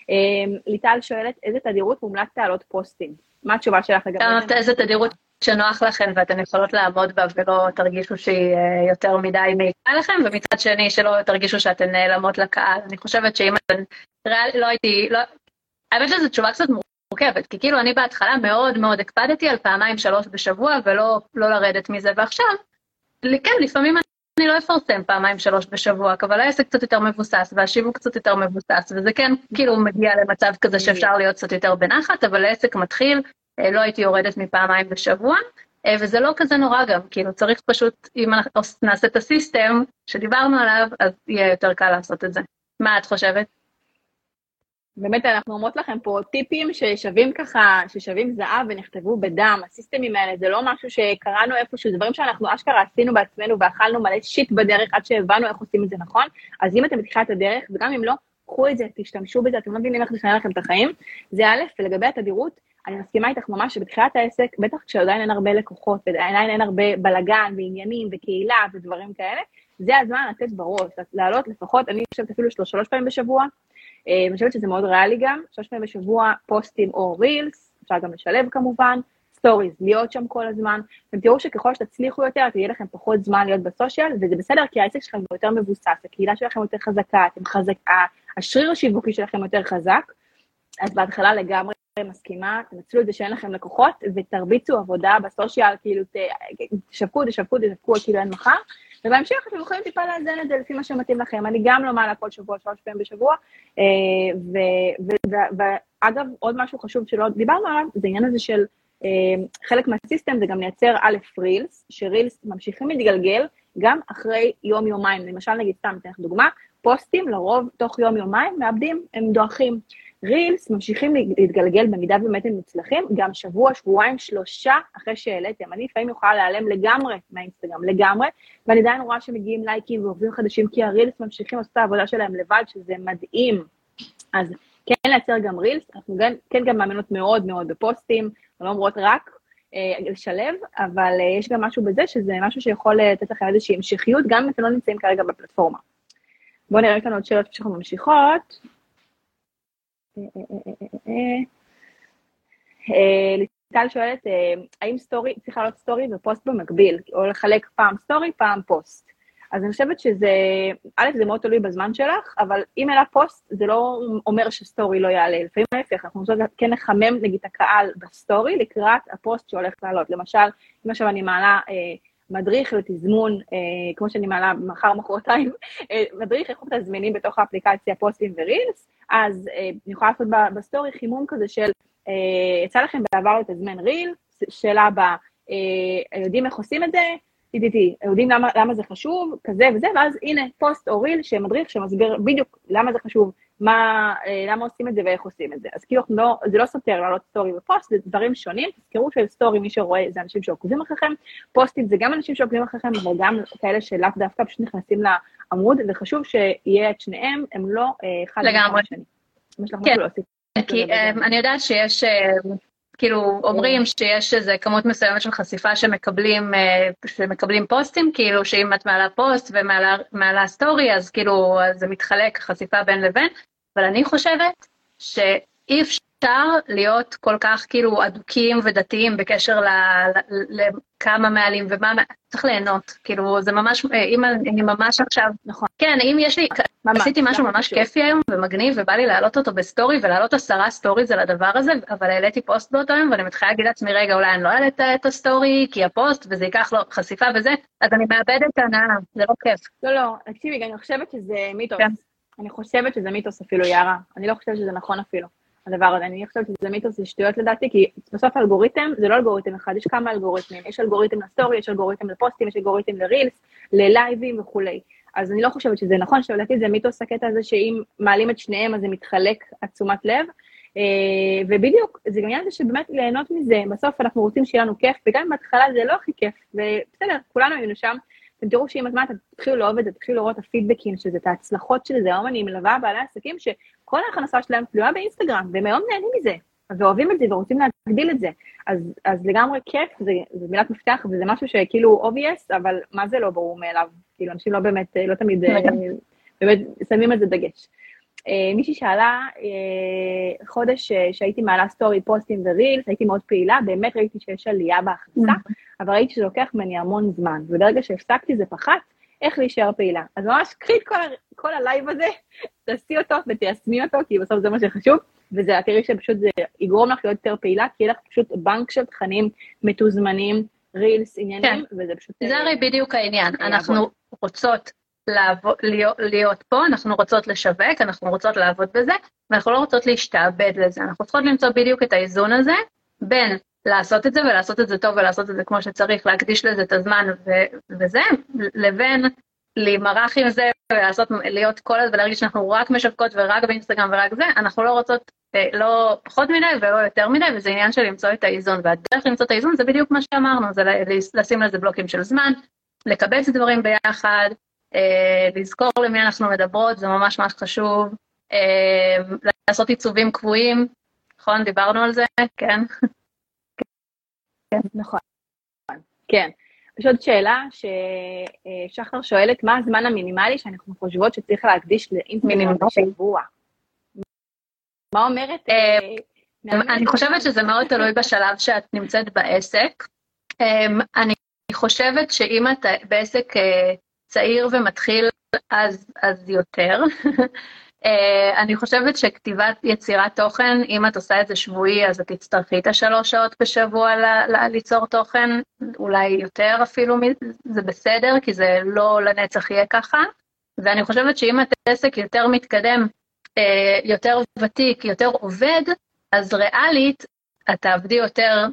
אה, ליטל שואלת, איזה תדירות מומלץ להעלות פוסטים? מה התשובה שלך לגבי
זה? איזה תדירות שנוח לכם ואתן יכולות לעמוד בה ולא תרגישו שהיא יותר מדי מעיקה לכם, ומצד שני שלא תרגישו שאתן נעלמות לקהל. אני חושבת שאם אתן, ריאלי, לא הייתי, לא, האמת שזו תשובה קצת מורכבת, כי כאילו אני בהתחלה מאוד מאוד הקפדתי על פעמיים שלוש בשבוע ולא לא לרדת מזה, ועכשיו, כן, לפעמים אני לא אפרסם פעמיים שלוש בשבוע, אבל העסק קצת יותר מבוסס והשיווק קצת יותר מבוסס, וזה כן כאילו מגיע למצב כזה שאפשר להיות קצת יותר בנחת, אבל לעסק מתחיל, אה, לא הייתי יורדת מפעמיים בשבוע, אה, וזה לא כזה נורא גם, כאילו צריך פשוט, אם נעשה את הסיסטם שדיברנו עליו, אז יהיה יותר קל לעשות את זה. מה את חושבת?
באמת אנחנו אומרות לכם פה טיפים ששווים ככה, ששווים זהב ונכתבו בדם, הסיסטמים האלה זה לא משהו שקראנו איפשהו, דברים שאנחנו אשכרה עשינו בעצמנו ואכלנו מלא שיט בדרך עד שהבנו איך עושים את זה נכון, אז אם אתם בתחילת הדרך, וגם אם לא, קחו את זה, תשתמשו בזה, אתם לא מבינים איך לשנה לכם את החיים, זה א', ולגבי התדירות, אני מסכימה איתך ממש שבתחילת העסק, בטח כשעדיין אין הרבה לקוחות, ועדיין אין הרבה בלאגן ועניינים וקהילה ודברים כאלה, זה הזמן לתת בראש, לעלות לפחות, אני חושבת אפילו שלוש פעמים בשבוע, אני חושבת שזה מאוד ריאלי גם, שלוש פעמים בשבוע פוסטים או reels, אפשר גם לשלב כמובן, stories, להיות שם כל הזמן, אתם תראו שככל שתצליחו יותר, תהיה לכם פחות זמן להיות ב social, וזה בסדר, כי העסק שלכם יותר מבוסס, הקהילה שלכם יותר חזקה, אתם חזקה, השריר השיווקי שלכם יותר חזק, אז בהתחלה לגמרי מסכימה, תנצלו את זה שאין לכם לקוחות, ותרביצו עבודה ב social, כאילו תשווקו, תשווקו, תשווקו, כאילו אין מחר, ובהמשך אתם יכולים טיפה לאזן את זה לפי מה שמתאים לכם. אני גם לא מעלה כל שבוע, שלוש פעמים בשבוע, אה, ואגב, עוד משהו חשוב שלא דיברנו עליו, זה העניין הזה של אה, חלק מהסיסטם זה גם לייצר א', רילס, שרילס ממשיכים להתגלגל גם אחרי יום-יומיים. למשל, נגיד, סתם, אתן לך דוגמה, פוסטים לרוב תוך יום-יומיים מאבדים, הם דועכים. רילס ממשיכים להתגלגל במידה באמת הם מוצלחים, גם שבוע, שבועיים, שלושה אחרי שהעליתם. אני לפעמים יכולה להיעלם לגמרי מהאינסטגרם, לגמרי, ואני עדיין רואה שמגיעים לייקים ועובדים חדשים, כי הרילס ממשיכים לעשות את העבודה שלהם לבד, שזה מדהים. אז כן לייצר גם רילס, אנחנו כן, כן גם מאמינות מאוד מאוד בפוסטים, לא אומרות רק אה, לשלב, אבל אה, יש גם משהו בזה שזה משהו שיכול לתת לכם איזושהי המשכיות, גם אם אתם לא נמצאים כרגע בפלטפורמה. בואו נראה, לנו עוד שאלות שאנחנו ממשיכות. ליטל שואלת, האם story, צריכה להיות story ופוסט במקביל, או לחלק פעם story, פעם פוסט. אז אני חושבת שזה, א', זה מאוד תלוי בזמן שלך, אבל אם עלה פוסט, זה לא אומר ש story לא יעלה. לפעמים ההפך, אנחנו רוצות כן לחמם, נגיד, את הקהל ב story לקראת הפוסט שהולך לעלות. למשל, אם עכשיו אני מעלה אה, מדריך לתזמון, אה, כמו שאני מעלה מחר, מחרתיים, אה, מדריך איך מתזמנים בתוך האפליקציה פוסטים ו reels, אז אה, אני יכולה לעשות ב story חימום כזה של, אה, יצא לכם בעבר לתזמן reel, שאלה הבאה, אה, יודעים איך עושים את זה? TTT, יודעים למה, למה זה חשוב, כזה וזה, ואז הנה פוסט או reel שמדריך שמסביר בדיוק למה זה חשוב, מה, למה עושים את זה ואיך עושים את זה. אז כאילו לא, זה לא סותר לעלות story ופוסט, זה דברים שונים, תזכרו ש story, מי שרואה, זה אנשים שעוקבים אחריכם, פוסטים זה גם אנשים שעוקבים אחריכם, וגם כאלה שלאו דווקא פשוט נכנסים לעמוד, וחשוב שיהיה את שניהם, הם לא אחד
לגמרי. כן, כי אני יודעת שיש כאילו אומרים שיש איזה כמות מסוימת של חשיפה שמקבלים, אה, שמקבלים פוסטים, כאילו שאם את מעלה פוסט ומעלה סטורי, אז כאילו זה מתחלק חשיפה בין לבין, אבל אני חושבת שאי אפשר... אפשר להיות כל כך כאילו אדוקים ודתיים בקשר לכמה מעלים ומה, צריך ליהנות, כאילו זה ממש, אם אני ממש עכשיו, נכון, כן, אם יש לי, ממש, עשיתי משהו ממש כיפי היום ומגניב ובא לי להעלות אותו ב story ולהעלות עשרה stories על הדבר הזה, אבל העליתי פוסט באותו יום ואני מתחילה להגיד לעצמי, רגע, אולי אני לא אעלה את ה story כי הפוסט וזה ייקח לו חשיפה וזה, אז אני מאבדת את הנאה, זה לא כיף.
לא, לא, תקשיבי, אני חושבת שזה מיתוס. כן. אני חושבת שזה מיתוס אפילו, יערה. אני לא חושבת שזה נכון אפילו. הדבר הזה. אני חושבת שזה מיתוס, זה שטויות לדעתי, כי בסוף אלגוריתם זה לא אלגוריתם אחד, יש כמה אלגוריתמים. יש אלגוריתם ל story, יש אלגוריתם לפוסטים, יש אלגוריתם ל reels, ללייבים וכולי. אז אני לא חושבת שזה נכון, שלדעתי זה מיתוס הקטע הזה שאם מעלים את שניהם אז זה מתחלק עצומת לב. אה, ובדיוק, זה גם עניין הזה שבאמת ליהנות מזה, בסוף אנחנו רוצים שיהיה לנו כיף, וגם אם בהתחלה זה לא הכי כיף, ובסדר, כולנו היינו שם, אתם תראו שעם הזמן אתם תתחילו לאהוב את זה, תתחילו לראות את הפידבקים של זה, את ההצלחות של זה, היום אני מלווה בעלי עסקים שכל ההכנסה שלהם תלויה באינסטגרם, והם היום נהנים מזה, ואוהבים את זה ורוצים להגדיל את זה. אז, אז לגמרי כיף, זה, זה מילת מפתח, וזה משהו שכאילו obvious, אבל מה זה לא ברור מאליו? כאילו, אנשים לא באמת, לא תמיד, אה, באמת שמים על זה דגש. אה, מישהי שאלה, אה, חודש אה, שהייתי מעלה story, פוסטים ו reels, הייתי מאוד פעילה, באמת ראיתי שיש עלייה בהכנסה, mm-hmm. אבל ראיתי שזה לוקח ממני המון זמן, וברגע שהפסקתי זה פחת, איך להישאר פעילה. אז ממש קחי את כל, כל ה live הזה, תעשי אותו ותיישמי אותו, כי בסוף זה מה שחשוב, וזה, תראי שפשוט זה יגרום לך להיות יותר פעילה, כי יהיה לך פשוט בנק של תכנים מתוזמנים, רילס, עניינים, כן. וזה פשוט...
זה הרי בדיוק העניין, אנחנו רוצות לעבוד, להיות, להיות פה, אנחנו רוצות לשווק, אנחנו רוצות לעבוד בזה, ואנחנו לא רוצות להשתעבד לזה. אנחנו צריכות למצוא בדיוק את האיזון הזה בין לעשות את זה ולעשות את זה טוב ולעשות את זה כמו שצריך, להקדיש לזה את הזמן ו- וזה, לבין להימרח עם זה ולעשות, להיות כל הזמן, ולהרגיש שאנחנו רק משווקות ורק באינסטגרם ורק זה, אנחנו לא רוצות אה, לא פחות מדי ולא יותר מדי, וזה עניין של למצוא את האיזון, והדרך למצוא את האיזון זה בדיוק מה שאמרנו, זה לשים לזה בלוקים של זמן, לקבץ דברים ביחד, לזכור למי אנחנו מדברות, זה ממש ממש חשוב, אה, לעשות עיצובים קבועים, נכון? דיברנו על זה? כן.
כן, נכון. כן. יש עוד שאלה ששחר שואלת, מה הזמן המינימלי שאנחנו חושבות שצריך להקדיש לאינטרנט בשבוע? מה אומרת?
אה, אני חושבת שזה מאוד תלוי בשלב שאת נמצאת בעסק. אני חושבת שאם את בעסק צעיר ומתחיל, אז, אז יותר. Uh, אני חושבת שכתיבת יצירת תוכן, אם את עושה את זה שבועי, אז את תצטרכי את השלוש שעות בשבוע ל- ל- ליצור תוכן, אולי יותר אפילו, זה בסדר, כי זה לא לנצח יהיה ככה. ואני חושבת שאם את עסק יותר מתקדם, uh, יותר ותיק, יותר עובד, אז ריאלית, את תעבדי יותר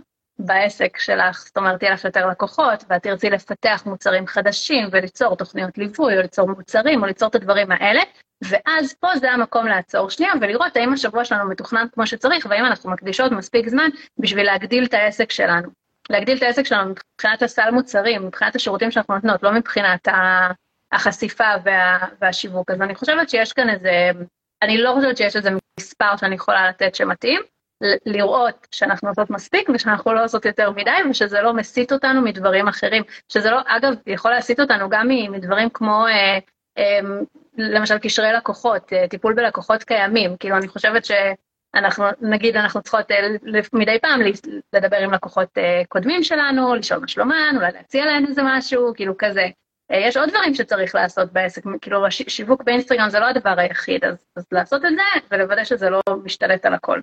בעסק שלך, זאת אומרת, יהיה לך יותר לקוחות, ואת תרצי לפתח מוצרים חדשים וליצור תוכניות ליווי, או ליצור מוצרים, או ליצור את הדברים האלה, ואז פה זה המקום לעצור שנייה ולראות האם השבוע שלנו מתוכנן כמו שצריך, והאם אנחנו מקדישות מספיק זמן בשביל להגדיל את העסק שלנו. להגדיל את העסק שלנו מבחינת הסל מוצרים, מבחינת השירותים שאנחנו נותנות, לא מבחינת החשיפה וה, והשיווק. אז אני חושבת שיש כאן איזה, אני לא חושבת שיש איזה מספר שאני יכולה לתת שמתאים, לראות שאנחנו עושות מספיק ושאנחנו לא עושות יותר מדי ושזה לא מסיט אותנו מדברים אחרים, שזה לא, אגב, יכול להסיט אותנו גם מדברים כמו, אה, אה, למשל קשרי לקוחות, אה, טיפול בלקוחות קיימים, כאילו אני חושבת שאנחנו, נגיד אנחנו צריכות אה, מדי פעם לדבר עם לקוחות אה, קודמים שלנו, לשאול מה שלומן, אולי להציע להם איזה משהו, כאילו כזה. אה, יש עוד דברים שצריך לעשות בעסק, כאילו שיווק באינסטגרם זה לא הדבר היחיד, אז, אז לעשות את זה ולוודא שזה לא משתלט על הכל.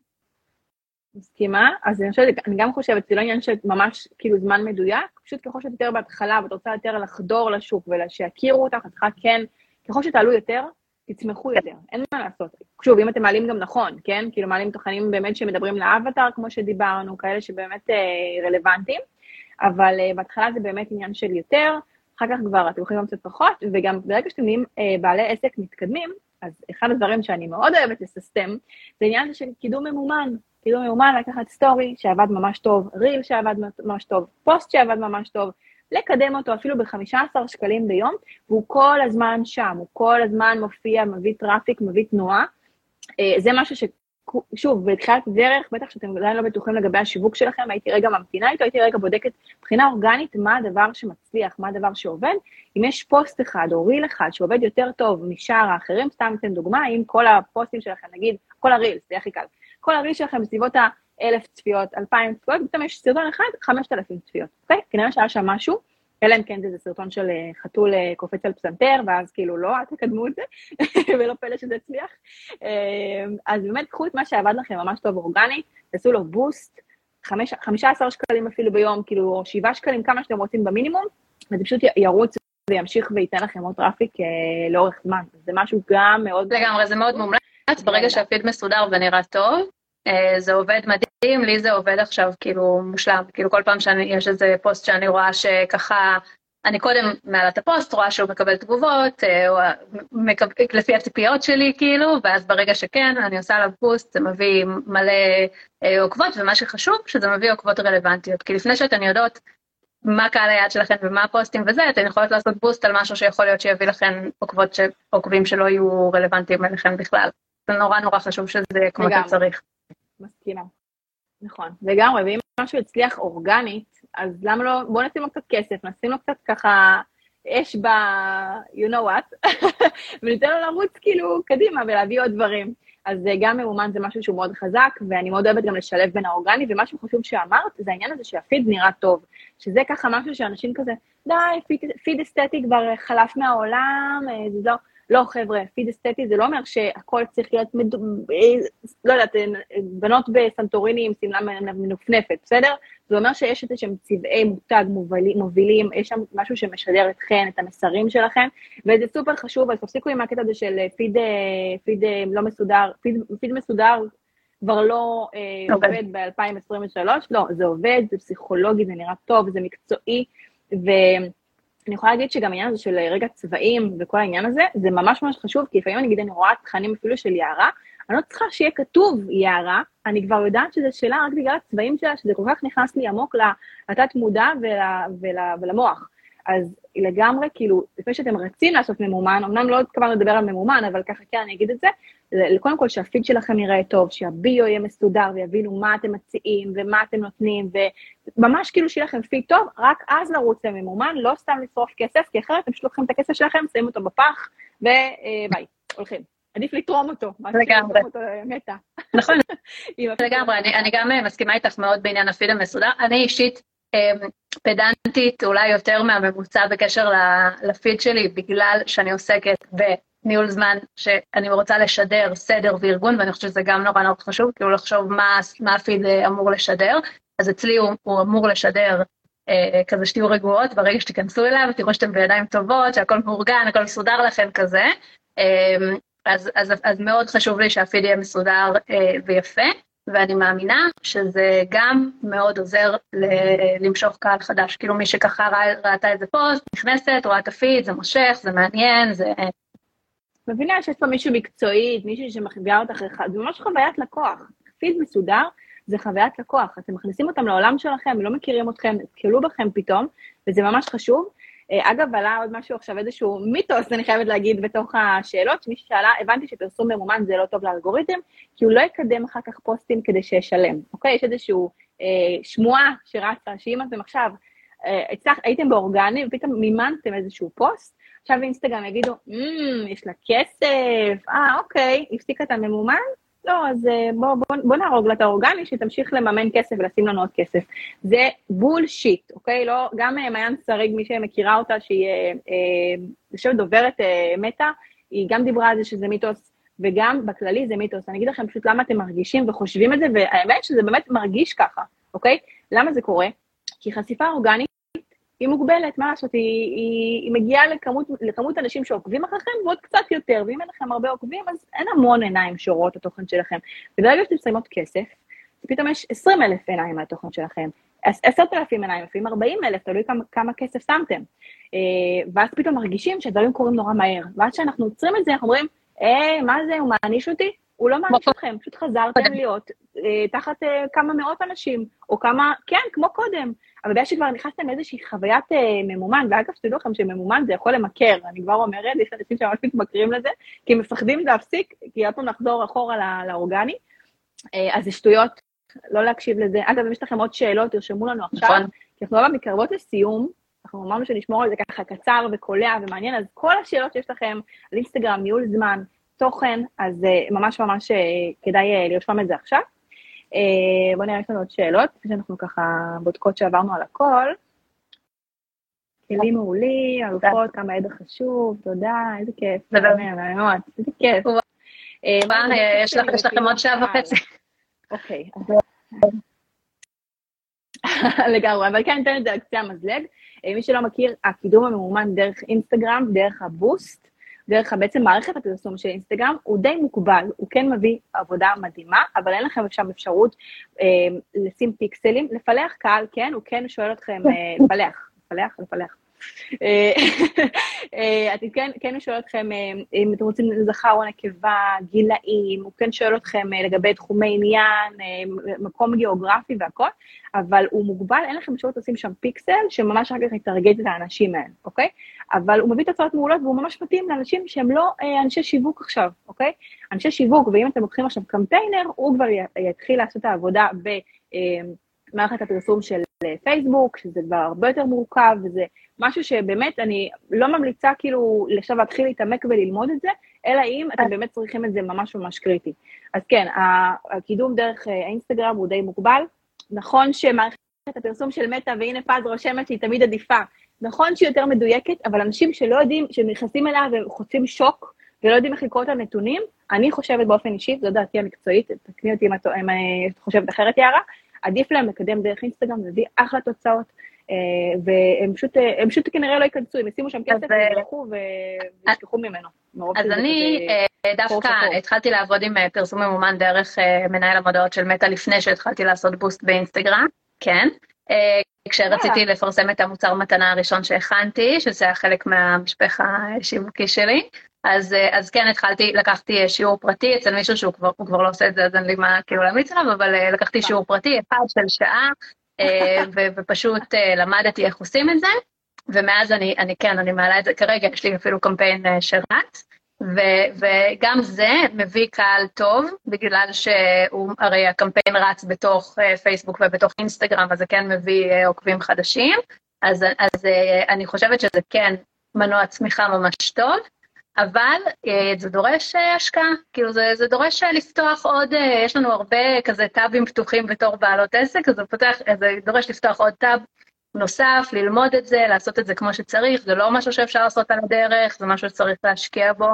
מסכימה, אז אני חושבת, אני גם חושבת, זה לא עניין של ממש כאילו זמן מדויק, פשוט ככל שאת יותר בהתחלה ואת רוצה יותר לחדור לשוק ושיכירו אותך, את צריכה כן, ככל שתעלו יותר, תצמחו יותר, אין מה לעשות. שוב, אם אתם מעלים גם נכון, כן? כאילו מעלים תוכנים באמת שמדברים לאבטר, כמו שדיברנו, כאלה שבאמת אה, רלוונטיים, אבל אה, בהתחלה זה באמת עניין של יותר, אחר כך כבר אתם יכולים קצת פחות, וגם ברגע שאתם נהיים אה, בעלי עסק מתקדמים, אז אחד הדברים שאני מאוד אוהבת לססטם, זה עניין של קידום ממומן. קידום ממומן לקחת story שעבד ממש טוב, reel שעבד ממש טוב, פוסט שעבד ממש טוב, לקדם אותו אפילו ב-15 שקלים ביום, והוא כל הזמן שם, הוא כל הזמן מופיע, מביא traffic, מביא תנועה. אה, זה משהו ש... שוב, בתחילת דרך, בטח שאתם עדיין לא בטוחים לגבי השיווק שלכם, הייתי רגע ממתינה איתו, הייתי רגע בודקת מבחינה אורגנית מה הדבר שמצליח, מה הדבר שעובד. אם יש פוסט אחד או ריל אחד שעובד יותר טוב משאר האחרים, סתם אתן דוגמה, אם כל הפוסטים שלכם, נגיד, כל הרילס, זה הכי קל, כל הרילס שלכם בסביבות ה-1,000 צפיות, 2,000 צפיות, פתאום יש סרטון אחד, 5,000 צפיות, אוקיי? כנראה שהיה שם משהו, אלא אם כן זה סרטון של אה, חתול אה, קופץ על פסנתר, ואז כאילו לא, אל תקדמו את זה, ולא פלא שזה הצליח. אה, אז באמת, קחו את מה שעבד לכם ממש טוב אורגני, תעשו לו boost, 15 שקלים אפילו ביום, כאילו, או 7 שקלים, כמה שאתם רוצים במינימום, וזה פשוט ירוץ וימשיך וייתן לכם עוד traffic לאורך זמן. זה משהו גם מאוד...
לגמרי, זה מאוד מומלץ. ברגע שהפיד מסודר ונראה טוב, אה, זה עובד מדהים, לי זה עובד עכשיו כאילו מושלם, כאילו כל פעם שיש איזה פוסט שאני רואה שככה, אני קודם מעלה את הפוסט, רואה שהוא מקבל תגובות, אה, או מקב... לפי הציפיות שלי כאילו, ואז ברגע שכן, אני עושה עליו boost, זה מביא מלא אה, עוקבות, ומה שחשוב, שזה מביא עוקבות רלוונטיות, כי לפני שאתן יודעות מה קהל היעד שלכם ומה הפוסטים וזה, אתן יכולות לעשות בוסט על משהו שיכול להיות שיביא לכם עוקבות. עוקבים שלא יהיו רלוונטיים אליכם בכלל. זה נורא נורא חשוב שזה יהיה כמו שצריך.
מסכימה. נכון, לגמרי, ואם משהו יצליח אורגנית, אז למה לא, בואו נשים לו קצת כסף, נשים לו קצת ככה אש ב... you know what, וניתן לו לרוץ כאילו קדימה ולהביא עוד דברים. אז גם ממומן זה משהו שהוא מאוד חזק, ואני מאוד אוהבת גם לשלב בין האורגני, ומשהו חשוב שאמרת, זה העניין הזה שהפיד נראה טוב, שזה ככה משהו שאנשים כזה, די, פיד, פיד אסתטי כבר חלף מהעולם, אה, זה לא... לא, חבר'ה, פיד אסתטי זה לא אומר שהכל צריך להיות, מד... לא יודעת, בנות בסנטוריני עם שמלה מנופנפת, בסדר? זה אומר שיש איזה שהם צבעי מותג מובילים, מובילים, יש שם משהו שמשדר אתכן, את המסרים שלכם, וזה סופר חשוב, אז תפסיקו עם הקטע הזה של פיד, פיד לא מסודר, פיד, פיד מסודר כבר לא okay. אה, אוקיי. עובד ב-2023, לא, זה עובד, זה פסיכולוגי, זה נראה טוב, זה מקצועי, ו... אני יכולה להגיד שגם העניין הזה של רגע צבעים וכל העניין הזה, זה ממש ממש חשוב, כי לפעמים נגיד אני רואה תכנים אפילו של יערה, אני לא צריכה שיהיה כתוב יערה, אני כבר יודעת שזו שאלה רק בגלל הצבעים שלה, שזה כל כך נכנס לי עמוק לתת מודע ול, ול, ולמוח. אז לגמרי, כאילו, לפני שאתם רצים לעשות ממומן, אמנם לא התכוונו לדבר על ממומן, אבל ככה כן אני אגיד את זה, קודם כל שהפיד שלכם יראה טוב, שהביו יהיה מסודר ויבינו מה אתם מציעים ומה אתם נותנים, וממש כאילו שיהיה לכם פיד טוב, רק אז לרוץ לממומן, לא סתם לשרוף כסף, כי אחרת אתם פשוט לוקחים את הכסף שלכם, שמים אותו בפח, וביי, הולכים. עדיף לתרום אותו,
לגמרי. נכון, לגמרי, אני גם מסכימה איתך מאוד בעניין הפיד המסודר. אני אישית פדנטית אולי יותר מהממוצע בקשר לפיד שלי, בגלל שאני עוסקת בניהול זמן, שאני רוצה לשדר סדר וארגון, ואני חושבת שזה גם נורא נורא חשוב, כאילו לחשוב מה, מה הפיד אה, אמור לשדר. אז אצלי הוא, הוא אמור לשדר אה, כזה שתהיו רגועות, ברגע שתיכנסו אליו, תראו שאתם בידיים טובות, שהכל מאורגן, הכל מסודר לכם כזה. אה, אז, אז, אז מאוד חשוב לי שהפיד יהיה מסודר אה, ויפה. ואני מאמינה שזה גם מאוד עוזר למשוך קהל חדש. כאילו מי שככה ראתה איזה פוסט, נכנסת, רואה את הפיד, זה מושך, זה מעניין, זה...
מבינה שיש פה מישהו מקצועי, מישהו שמחביאה אותך, זה ממש חוויית לקוח. פיד מסודר זה חוויית לקוח. אתם מכניסים אותם לעולם שלכם, לא מכירים אתכם, נתקלו בכם פתאום, וזה ממש חשוב. אה, אגב, עלה עוד משהו עכשיו, איזשהו מיתוס, אני חייבת להגיד, בתוך השאלות, שמישהי שאלה, הבנתי שפרסום ממומן זה לא טוב לאלגוריתם, כי הוא לא יקדם אחר כך פוסטים כדי שישלם, אוקיי? יש איזשהו אה, שמועה שרצה, שאם אתם עכשיו, אה, הצלח, הייתם באורגני ופתאום מימנתם איזשהו פוסט, עכשיו אינסטגרם יגידו, mm, יש לה כסף, אה, אוקיי, הפסיקה את הממומן, לא, אז אה, בוא, בוא, בוא נהרוג לה את האורגני, שתמשיך לממן כסף ולשים לנו עוד כסף. זה בולשיט, אוקיי? לא, גם אה, מעיין שריג, מי שמכירה אותה, שהיא, יושבת אה, דוברת מטא, היא גם דיברה על זה שזה מיתוס, וגם בכללי זה מיתוס. אני אגיד לכם פשוט למה אתם מרגישים וחושבים את זה, והאמת שזה באמת מרגיש ככה, אוקיי? למה זה קורה? כי חשיפה אורגנית היא מוגבלת, מה לעשות, היא, היא, היא מגיעה לכמות, לכמות אנשים שעוקבים אחריכם ועוד קצת יותר, ואם אין לכם הרבה עוקבים, אז אין המון עיניים שרואות את התוכן שלכם. וברגע שאתם שמות כסף, פתאום יש 20 אלף עיניים על התוכן שלכם, 10,000 עיניים, לפעמים 40 אלף, תלוי כמה, כמה כסף שמתם. אה, ואז פתאום מרגישים שהדברים קורים נורא מהר. ואז כשאנחנו עוצרים את זה, אנחנו אומרים, אה, מה זה, הוא מעניש אותי? הוא לא מעניש אתכם, פשוט חזרתם להיות אה, תחת אה, כמה מאות אנשים, או כמה, כן, כמו קודם. אבל בגלל שכבר נכנסתם לאיזושהי חוויית אה, ממומן, ואגב, שתדעו לכם שממומן זה יכול למכר, אני כבר אומרת, יש אנשים שממש מתמכרים לזה, כי הם מפחדים להפסיק, כי עוד פעם לחזור אחורה לאורגני, אה, אז זה שטויות, לא להקשיב לזה. אגב, אם יש לכם עוד שאלות, תרשמו לנו עכשיו, נכון. כי אנחנו לא מתקרבות לסיום, אנחנו אמרנו שנשמור על זה ככה קצר וקולע ומעניין, אז כל השאלות שיש לכם על אינסטגרם, ניהול זמן, תוכן, אז uh, ממש ממש uh, כדאי uh, לרשום את זה עכשיו. Uh, בואו נראה, יש לנו עוד שאלות, לפני שאנחנו ככה בודקות שעברנו על הכל. כלים מעולים, אלופות, כמה ידע חשוב, תודה, איזה כיף. מאוד, איזה כיף.
יש לכם עוד שעה וחצי.
אוקיי. לגמרי, אבל כן, ניתן את זה על קצה המזלג. מי שלא מכיר, הקידום הממומן דרך אינסטגרם, דרך הבוסט, דרך בעצם מערכת הפרסום של אינסטגרם, הוא די מוגבל, הוא כן מביא עבודה מדהימה, אבל אין לכם שם אפשרות אה, לשים פיקסלים, לפלח קהל, כן, הוא כן שואל אתכם, אה, לפלח, לפלח, לפלח. אה, אה, אני כן, כן שואל אתכם אה, אם אתם רוצים זכר או נקבה, גילאים, הוא כן שואל אתכם לגבי תחומי עניין, מקום גיאוגרפי והכל, אבל הוא מוגבל, אין לכם אפשרות לשים שם פיקסל שממש אחר כך יטרגט את האנשים האלה, אוקיי? אבל הוא מביא תוצאות מעולות והוא ממש מתאים לאנשים שהם לא אנשי שיווק עכשיו, אוקיי? אנשי שיווק, ואם אתם לוקחים עכשיו קמפיינר, הוא כבר יתחיל לעשות את העבודה במערכת הפרסום של פייסבוק, שזה כבר הרבה יותר מורכב, וזה משהו שבאמת אני לא ממליצה כאילו עכשיו להתחיל להתעמק וללמוד את זה, אלא אם אתם באמת צריכים את זה ממש ממש קריטי. אז כן, הקידום דרך אה, האינסטגרם הוא די מוגבל. נכון שמערכת הפרסום של מטא, והנה פז רושמת שהיא תמיד עדיפה, נכון שהיא יותר מדויקת, אבל אנשים שלא יודעים, שנכנסים אליה וחוטפים שוק, ולא יודעים איך לקרוא את הנתונים, אני חושבת באופן אישי, זו דעתי המקצועית, תקני אותי אם את, אם את חושבת אחרת, יערה, עדיף להם לקדם דרך אינסטגרם, זה מביא אחלה תוצאות. אה, והם פשוט, אה, הם פשוט כנראה לא ייכנסו, הם ישימו שם כסף וילכו וישכחו ממנו.
אז אני אה, דווקא התחלתי לעבוד עם פרסום ממומן דרך מנהל המודעות של מטא לפני שהתחלתי לעשות בוסט באינסטגרם, כן. כשרציתי לפרסם את המוצר מתנה הראשון שהכנתי, שזה היה חלק מהמשפחה השיווקי שלי. אז, אז כן, התחלתי, לקחתי שיעור פרטי אצל מישהו שהוא כבר, כבר לא עושה את זה, אז אין לי מה כאילו להמיץ עליו, אבל לקחתי שיעור פרטי אחד של שעה, ופשוט למדתי איך עושים את זה, ומאז אני, אני כן, אני מעלה את זה, כרגע יש לי אפילו קמפיין שרץ, ו- וגם זה מביא קהל טוב, בגלל שהוא, הרי הקמפיין רץ בתוך פייסבוק ובתוך אינסטגרם, אז זה כן מביא עוקבים חדשים, אז, אז אני חושבת שזה כן מנוע צמיחה ממש טוב, אבל זה דורש השקעה, כאילו זה, זה דורש לפתוח עוד, יש לנו הרבה כזה טאבים פתוחים בתור בעלות עסק, אז זה, פותח, זה דורש לפתוח עוד טאב נוסף, ללמוד את זה, לעשות את זה כמו שצריך, זה לא משהו שאפשר לעשות על הדרך, זה משהו שצריך להשקיע בו,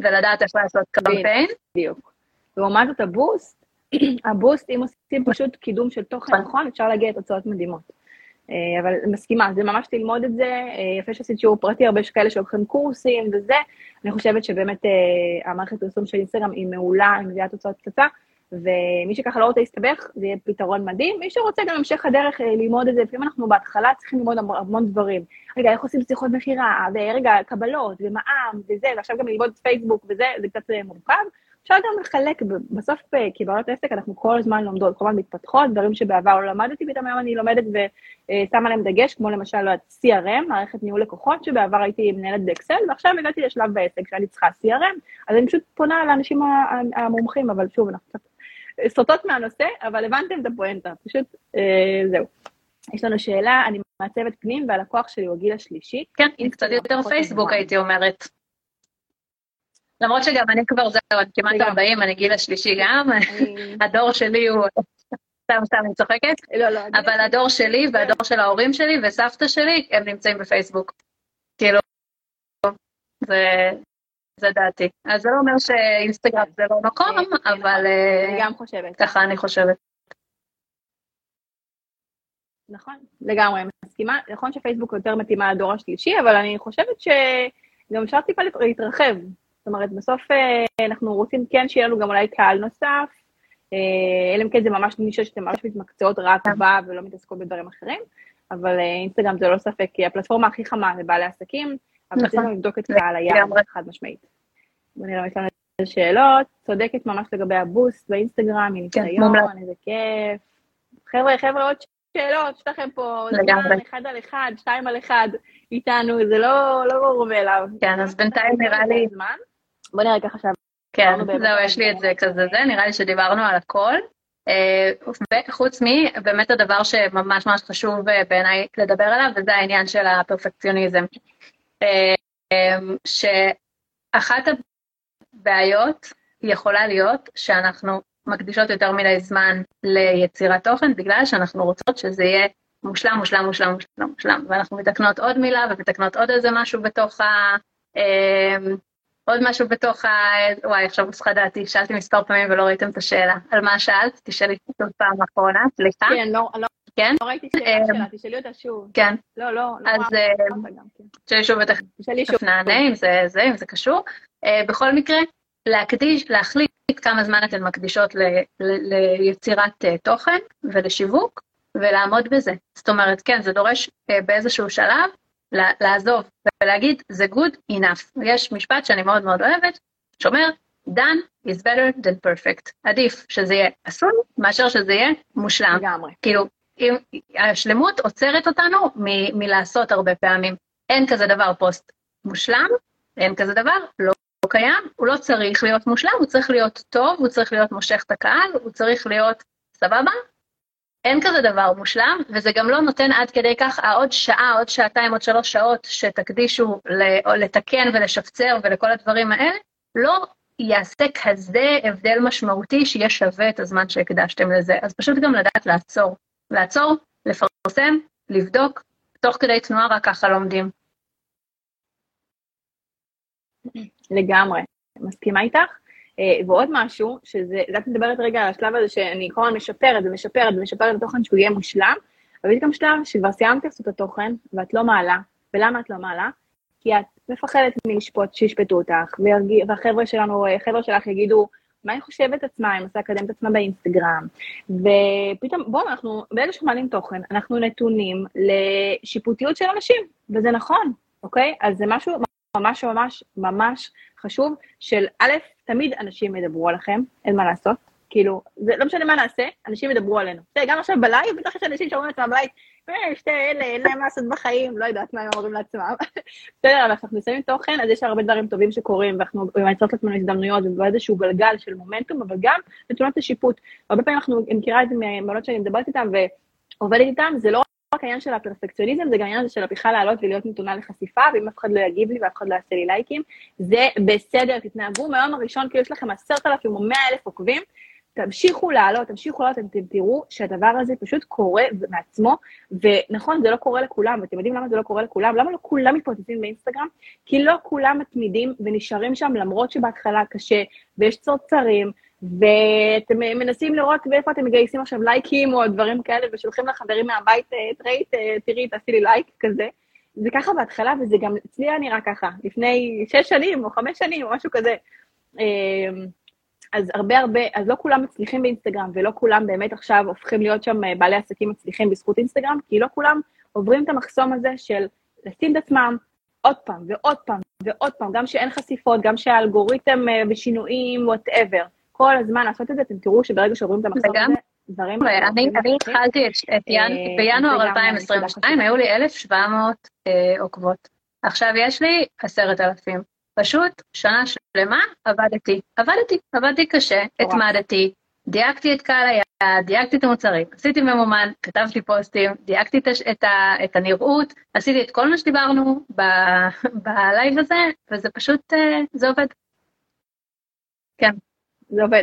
ולדעת איך לעשות קמפיין.
בדיוק. לעומת זאת הבוסט, הבוסט, אם עושים פשוט קידום של תוכן נכון, אפשר להגיע לתוצאות מדהימות. אבל מסכימה, זה ממש ללמוד את זה, יפה שעשית שיעור פרטי, הרבה כאלה שלוקחים קורסים וזה, אני חושבת שבאמת המערכת פרסום של אינסטגרם היא מעולה, היא מביאה תוצאות פצצה, ומי שככה לא רוצה להסתבך, זה יהיה פתרון מדהים. מי שרוצה גם המשך הדרך ללמוד את זה, לפעמים אנחנו בהתחלה צריכים ללמוד המון דברים. רגע, איך עושים שיחות מכירה, ורגע, קבלות, ומע"מ, וזה, ועכשיו גם ללמוד פייסבוק וזה, זה קצת מורכב. אפשר גם לחלק, בסוף כבעלות עסק אנחנו כל הזמן לומדות, כל הזמן מתפתחות, דברים שבעבר לא למדתי, פתאום היום אני לומדת ושמה להם דגש, כמו למשל CRM, מערכת ניהול לקוחות, שבעבר הייתי מנהלת באקסל, ועכשיו הגעתי לשלב בעסק שאני צריכה CRM, אז אני פשוט פונה לאנשים המומחים, אבל שוב, אנחנו קצת סוטות מהנושא, אבל הבנתם את הפואנטה, פשוט אה, זהו. יש לנו שאלה, אני מעצבת פנים והלקוח שלי הוא הגיל השלישי.
כן, קצת יותר פייסבוק הייתי אומרת. למרות שגם אני כבר זהו, אני כמעט 40, אני גיל השלישי גם, הדור שלי הוא... סתם, סתם, אני צוחקת.
לא, לא.
אבל הדור שלי והדור של ההורים שלי וסבתא שלי, הם נמצאים בפייסבוק. כאילו, זה, זה דעתי. אז זה לא אומר שאינסטגרם זה לא מקום, אבל...
אני גם חושבת.
ככה אני חושבת.
נכון, לגמרי, מסכימה. נכון שפייסבוק יותר מתאימה לדור השלישי, אבל אני חושבת שגם אפשר טיפה להתרחב. זאת אומרת, בסוף אנחנו רוצים כן שיהיה לנו גם אולי קהל נוסף, אלא אם כן זה ממש נישה שאתם ממש מתמקצעות רק בה ולא מתעסקות בדברים אחרים, אבל אינסטגרם זה לא ספק, כי הפלטפורמה הכי חמה לבעלי עסקים, אבל רצינו לבדוק את קהל היעד חד משמעית. בוא נראה, יש לנו איזה שאלות, צודקת ממש לגבי הבוסט באינסטגרם, מניסיון, איזה כיף. חבר'ה, חבר'ה, עוד שאלות, יש לכם פה זמן אחד על אחד, שתיים על אחד איתנו, זה לא ברור מאליו.
כן, אז בינתיים נראה לי...
בוא נראה ככה עכשיו.
כן, זהו, יש לי את זה כזה זה, נראה לי שדיברנו על הכל. וחוץ מבאמת הדבר שממש ממש חשוב בעיניי לדבר עליו, וזה העניין של הפרפקציוניזם. שאחת הבעיות יכולה להיות שאנחנו מקדישות יותר מדי זמן ליצירת תוכן, בגלל שאנחנו רוצות שזה יהיה מושלם, מושלם, מושלם, מושלם, מושלם, ואנחנו מתקנות עוד מילה ומתקנות עוד איזה משהו בתוך ה... עוד משהו בתוך ה... וואי, עכשיו הוסחה דעתי, שאלתי מספר פעמים ולא ראיתם את השאלה. על מה שאלת? תשאלי שוב פעם אחרונה, סליחה.
כן, לא, לא,
כן?
לא ראיתי שאלה שלה, תשאלי אותה שוב.
כן.
לא, לא, לא.
אז תשאלי שוב ותכף נענה אם זה, זה, אם זה קשור. בכל מקרה, להקדיש, להחליט כמה זמן אתן מקדישות ליצירת תוכן ולשיווק, ולעמוד בזה. זאת אומרת, כן, זה דורש באיזשהו שלב לעזוב ולהגיד, זה good enough. יש משפט שאני מאוד מאוד אוהבת, שאומר, done is better than perfect. עדיף שזה יהיה אסור, מאשר שזה יהיה מושלם.
לגמרי.
כאילו, אם, השלמות עוצרת אותנו מ- מלעשות הרבה פעמים. אין כזה דבר פוסט מושלם, אין כזה דבר, לא, לא קיים, הוא לא צריך להיות מושלם, הוא צריך להיות טוב, הוא צריך להיות מושך את הקהל, הוא צריך להיות סבבה, אין כזה דבר מושלם, וזה גם לא נותן עד כדי כך העוד שעה, עוד שעתיים, עוד שלוש שעות שתקדישו לתקן ולשפצר ולכל הדברים האלה, לא יעשה כזה הבדל משמעותי שיהיה שווה את הזמן שהקדשתם לזה. אז פשוט גם לדעת לעצור. לעצור, לפרסם, לבדוק, תוך כדי תנועה רק ככה לומדים.
לגמרי, מסכימה איתך. ועוד משהו, שזה, את מדברת רגע על השלב הזה שאני כל הזמן משפרת ומשפרת ומשפרת את התוכן שהוא יהיה מושלם, אבל יש גם שלב שכבר סיימת לעשות את התוכן ואת לא מעלה, ולמה את לא מעלה? כי את מפחדת מלשפוט, שישפטו אותך, והחבר'ה שלנו, חבר'ה שלך יגידו, מה היא חושבת עצמה, אם עושה לקדם את עצמה באינסטגרם. ופתאום, בואו, אנחנו, ברגע שאנחנו מעלים תוכן, אנחנו נתונים לשיפוטיות של אנשים, וזה נכון, אוקיי? אז זה משהו ממש ממש ממש חשוב, של א', תמיד אנשים ידברו עליכם, אין מה לעשות. כאילו, זה לא משנה מה נעשה, אנשים ידברו עלינו. בסדר, גם עכשיו ב live, בטח יש אנשים שאומרים לעצמם ב live, אה, שתי אלה, אין להם מה לעשות בחיים, לא יודעת מה הם אומרים לעצמם. בסדר, אבל כשאנחנו שמים תוכן, אז יש הרבה דברים טובים שקורים, ואנחנו מייצרות לעצמנו הזדמנויות, ובאיזשהו גלגל של מומנטום, אבל גם נתונות לשיפוט. הרבה פעמים אנחנו, אני מכירה את זה מהמאמנות שאני מדברת איתן ועובדת איתן, זה לא רק העניין של הפרפקציוניזם, זה גם העניין של בכלל לעלות ולהיות נתונה לחשיפה, ואם אף אחד לא יגיב לי ואף אחד לא יעשה לי לייקים, זה בסדר, תתנהגו מהיום הראשון כאילו יש לכם עשרת אלפים או מאה אלף עוקבים, תמשיכו לעלות, תמשיכו לעלות, אתם תראו שהדבר הזה פשוט קורה מעצמו, ונכון, זה לא קורה לכולם, ואתם יודעים למה זה לא קורה לכולם? למה לא כולם מתפוצצים באינסטגרם? כי לא כולם מתמידים ונשארים שם למרות שבהתחלה קשה, ויש צרצרים, ואתם מנסים לראות באיפה אתם מגייסים עכשיו לייקים או דברים כאלה, ושולחים לחברים מהבית, ראית, תראי, תעשי לי לייק כזה. זה ככה בהתחלה, וזה גם אצלי היה נראה ככה, לפני שש שנים או חמש שנים או משהו כזה. אמ, אז הרבה הרבה, אז לא כולם מצליחים באינסטגרם, ולא כולם באמת עכשיו הופכים להיות שם אה, בעלי עסקים מצליחים בזכות אינסטגרם, כי לא כולם עוברים את המחסום הזה של לשים את עצמם עוד פעם ועוד פעם ועוד פעם, גם שאין חשיפות, גם שהאלגוריתם אה, בשינויים, whatever. כל הזמן לעשות את זה, אתם תראו שברגע שעוברים את המחסום הזה, דברים...
אני התחלתי את אה, בינואר 2022, היו לי 1,700 עוקבות. עכשיו יש לי 10,000. פשוט שנה שלמה עבדתי, עבדתי, עבדתי קשה, התמדתי, דייקתי את קהל היעד, דייקתי את המוצרים, עשיתי ממומן, כתבתי פוסטים, דייקתי את, את, את הנראות, עשיתי את כל מה שדיברנו בלייב הזה, וזה פשוט, אה, זה עובד. כן.
זה עובד.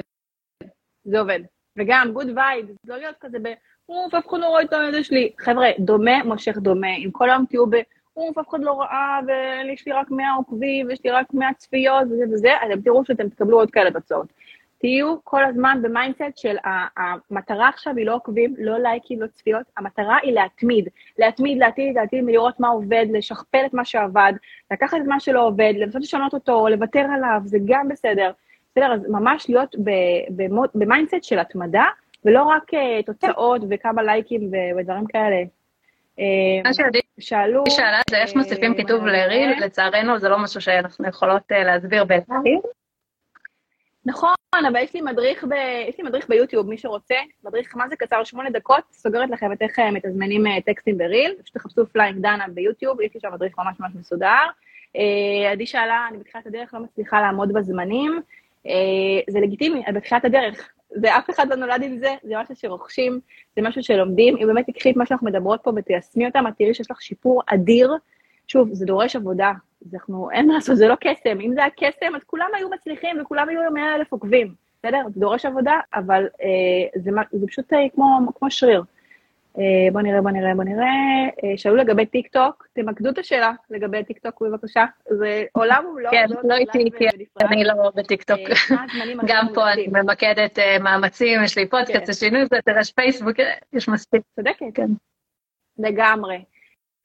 זה עובד. וגם good vibe, לא להיות כזה ב... אוף, אף אחד לא רואה את הידע שלי. חבר'ה, דומה מושך דומה. אם כל היום תהיו ב... אוף, אף אחד לא ראה, ויש לי רק 100 עוקבים, ויש לי רק 100 צפיות, וזה וזה, אתם תראו שאתם תקבלו עוד כאלה תוצאות. תהיו כל הזמן ב mindset של המטרה עכשיו היא לא עוקבים, לא לייקים, לא צפיות, המטרה היא להתמיד. להתמיד, להתמיד, להתמיד, לראות מה עובד, לשכפל את מה שעבד, לקחת את מה שלא עובד, לנסות לשנות אותו, לוותר עליו, זה גם בסדר. בסדר, אז ממש להיות ב mindset של התמדה, ולא רק אה, תוצאות וכמה לייקים ודברים כאלה.
מה שעדי שאלה זה איך מוסיפים כיתוב ל reel, לצערנו זה לא משהו שאנחנו יכולות להסביר ב live.
נכון, אבל יש לי מדריך, ב... יש לי מדריך ביוטיוב, מי שרוצה, מדריך מה זה קצר, שמונה דקות, סוגרת לכם את איך מתזמנים טקסטים ב reel, פשוט תחפשו פליינג דנה ביוטיוב, יש לי שם מדריך ממש ממש מסודר. עדי שאלה, אני בתחילת הדרך לא מצליחה לעמוד בזמנים, זה לגיטימי, בתחילת הדרך, זה אף אחד לא נולד עם זה, זה משהו שרוכשים, זה משהו שלומדים. אם באמת תקחי את מה שאנחנו מדברות פה ותיישמי אותם, את תראי שיש לך שיפור אדיר. שוב, זה דורש עבודה, אנחנו, אין מה לעשות, זה לא קסם. אם זה היה קסם, אז כולם היו מצליחים וכולם היו 100 אלף עוקבים, בסדר? זה דורש עבודה, אבל אה, זה, זה פשוט אה, כמו, כמו שריר. אה, בוא נראה, בוא נראה, בוא נראה. אה, שאלו לגבי טיק טוק, תמקדו את השאלה לגבי טיק טוק בבקשה. זה עולם ומלואו.
כן, לא איתי, כי אני לא בטיק טוק. אה, גם פה אני ממקדת מאמצים, יש לי פודקאסט, יש לי ניוזלטר, יש פייסבוק, יש מספיק.
צודקת. כן. לגמרי.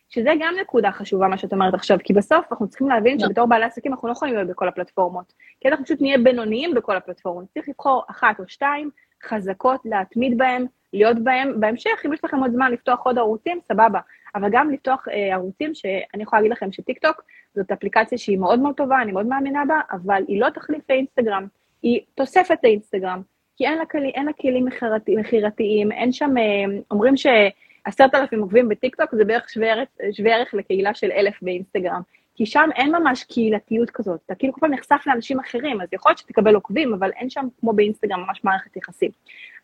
שזה גם נקודה חשובה, מה שאת אומרת עכשיו, כי בסוף אנחנו צריכים להבין שבתור בעלי עסקים אנחנו לא יכולים להיות בכל הפלטפורמות. כי אנחנו פשוט נהיה בינוניים בכל הפלטפורמות. צריך לבחור אחת או שתיים חזקות, להתמיד בהן, להיות בהם. בהמשך, אם יש לכם עוד זמן לפתוח עוד ערוצים, סבבה. אבל גם לפתוח אה, ערוצים שאני יכולה להגיד לכם שטיקטוק זאת אפליקציה שהיא מאוד מאוד טובה, אני מאוד מאמינה בה, אבל היא לא תחליף לאינסטגרם, היא תוספת לאינסטגרם, כי אין לה, כלי, אין לה כלים מכירתיים, אין שם, אה, אומרים שעשרת אלפים עוקבים בטיקטוק זה בערך שווה ערך, שווה ערך לקהילה של אלף באינסטגרם. כי שם אין ממש קהילתיות כזאת, אתה כאילו כל פעם נחשף לאנשים אחרים, אז יכול להיות שתקבל עוקבים, אבל אין שם כמו באינסטגרם ממש מערכת יחסים.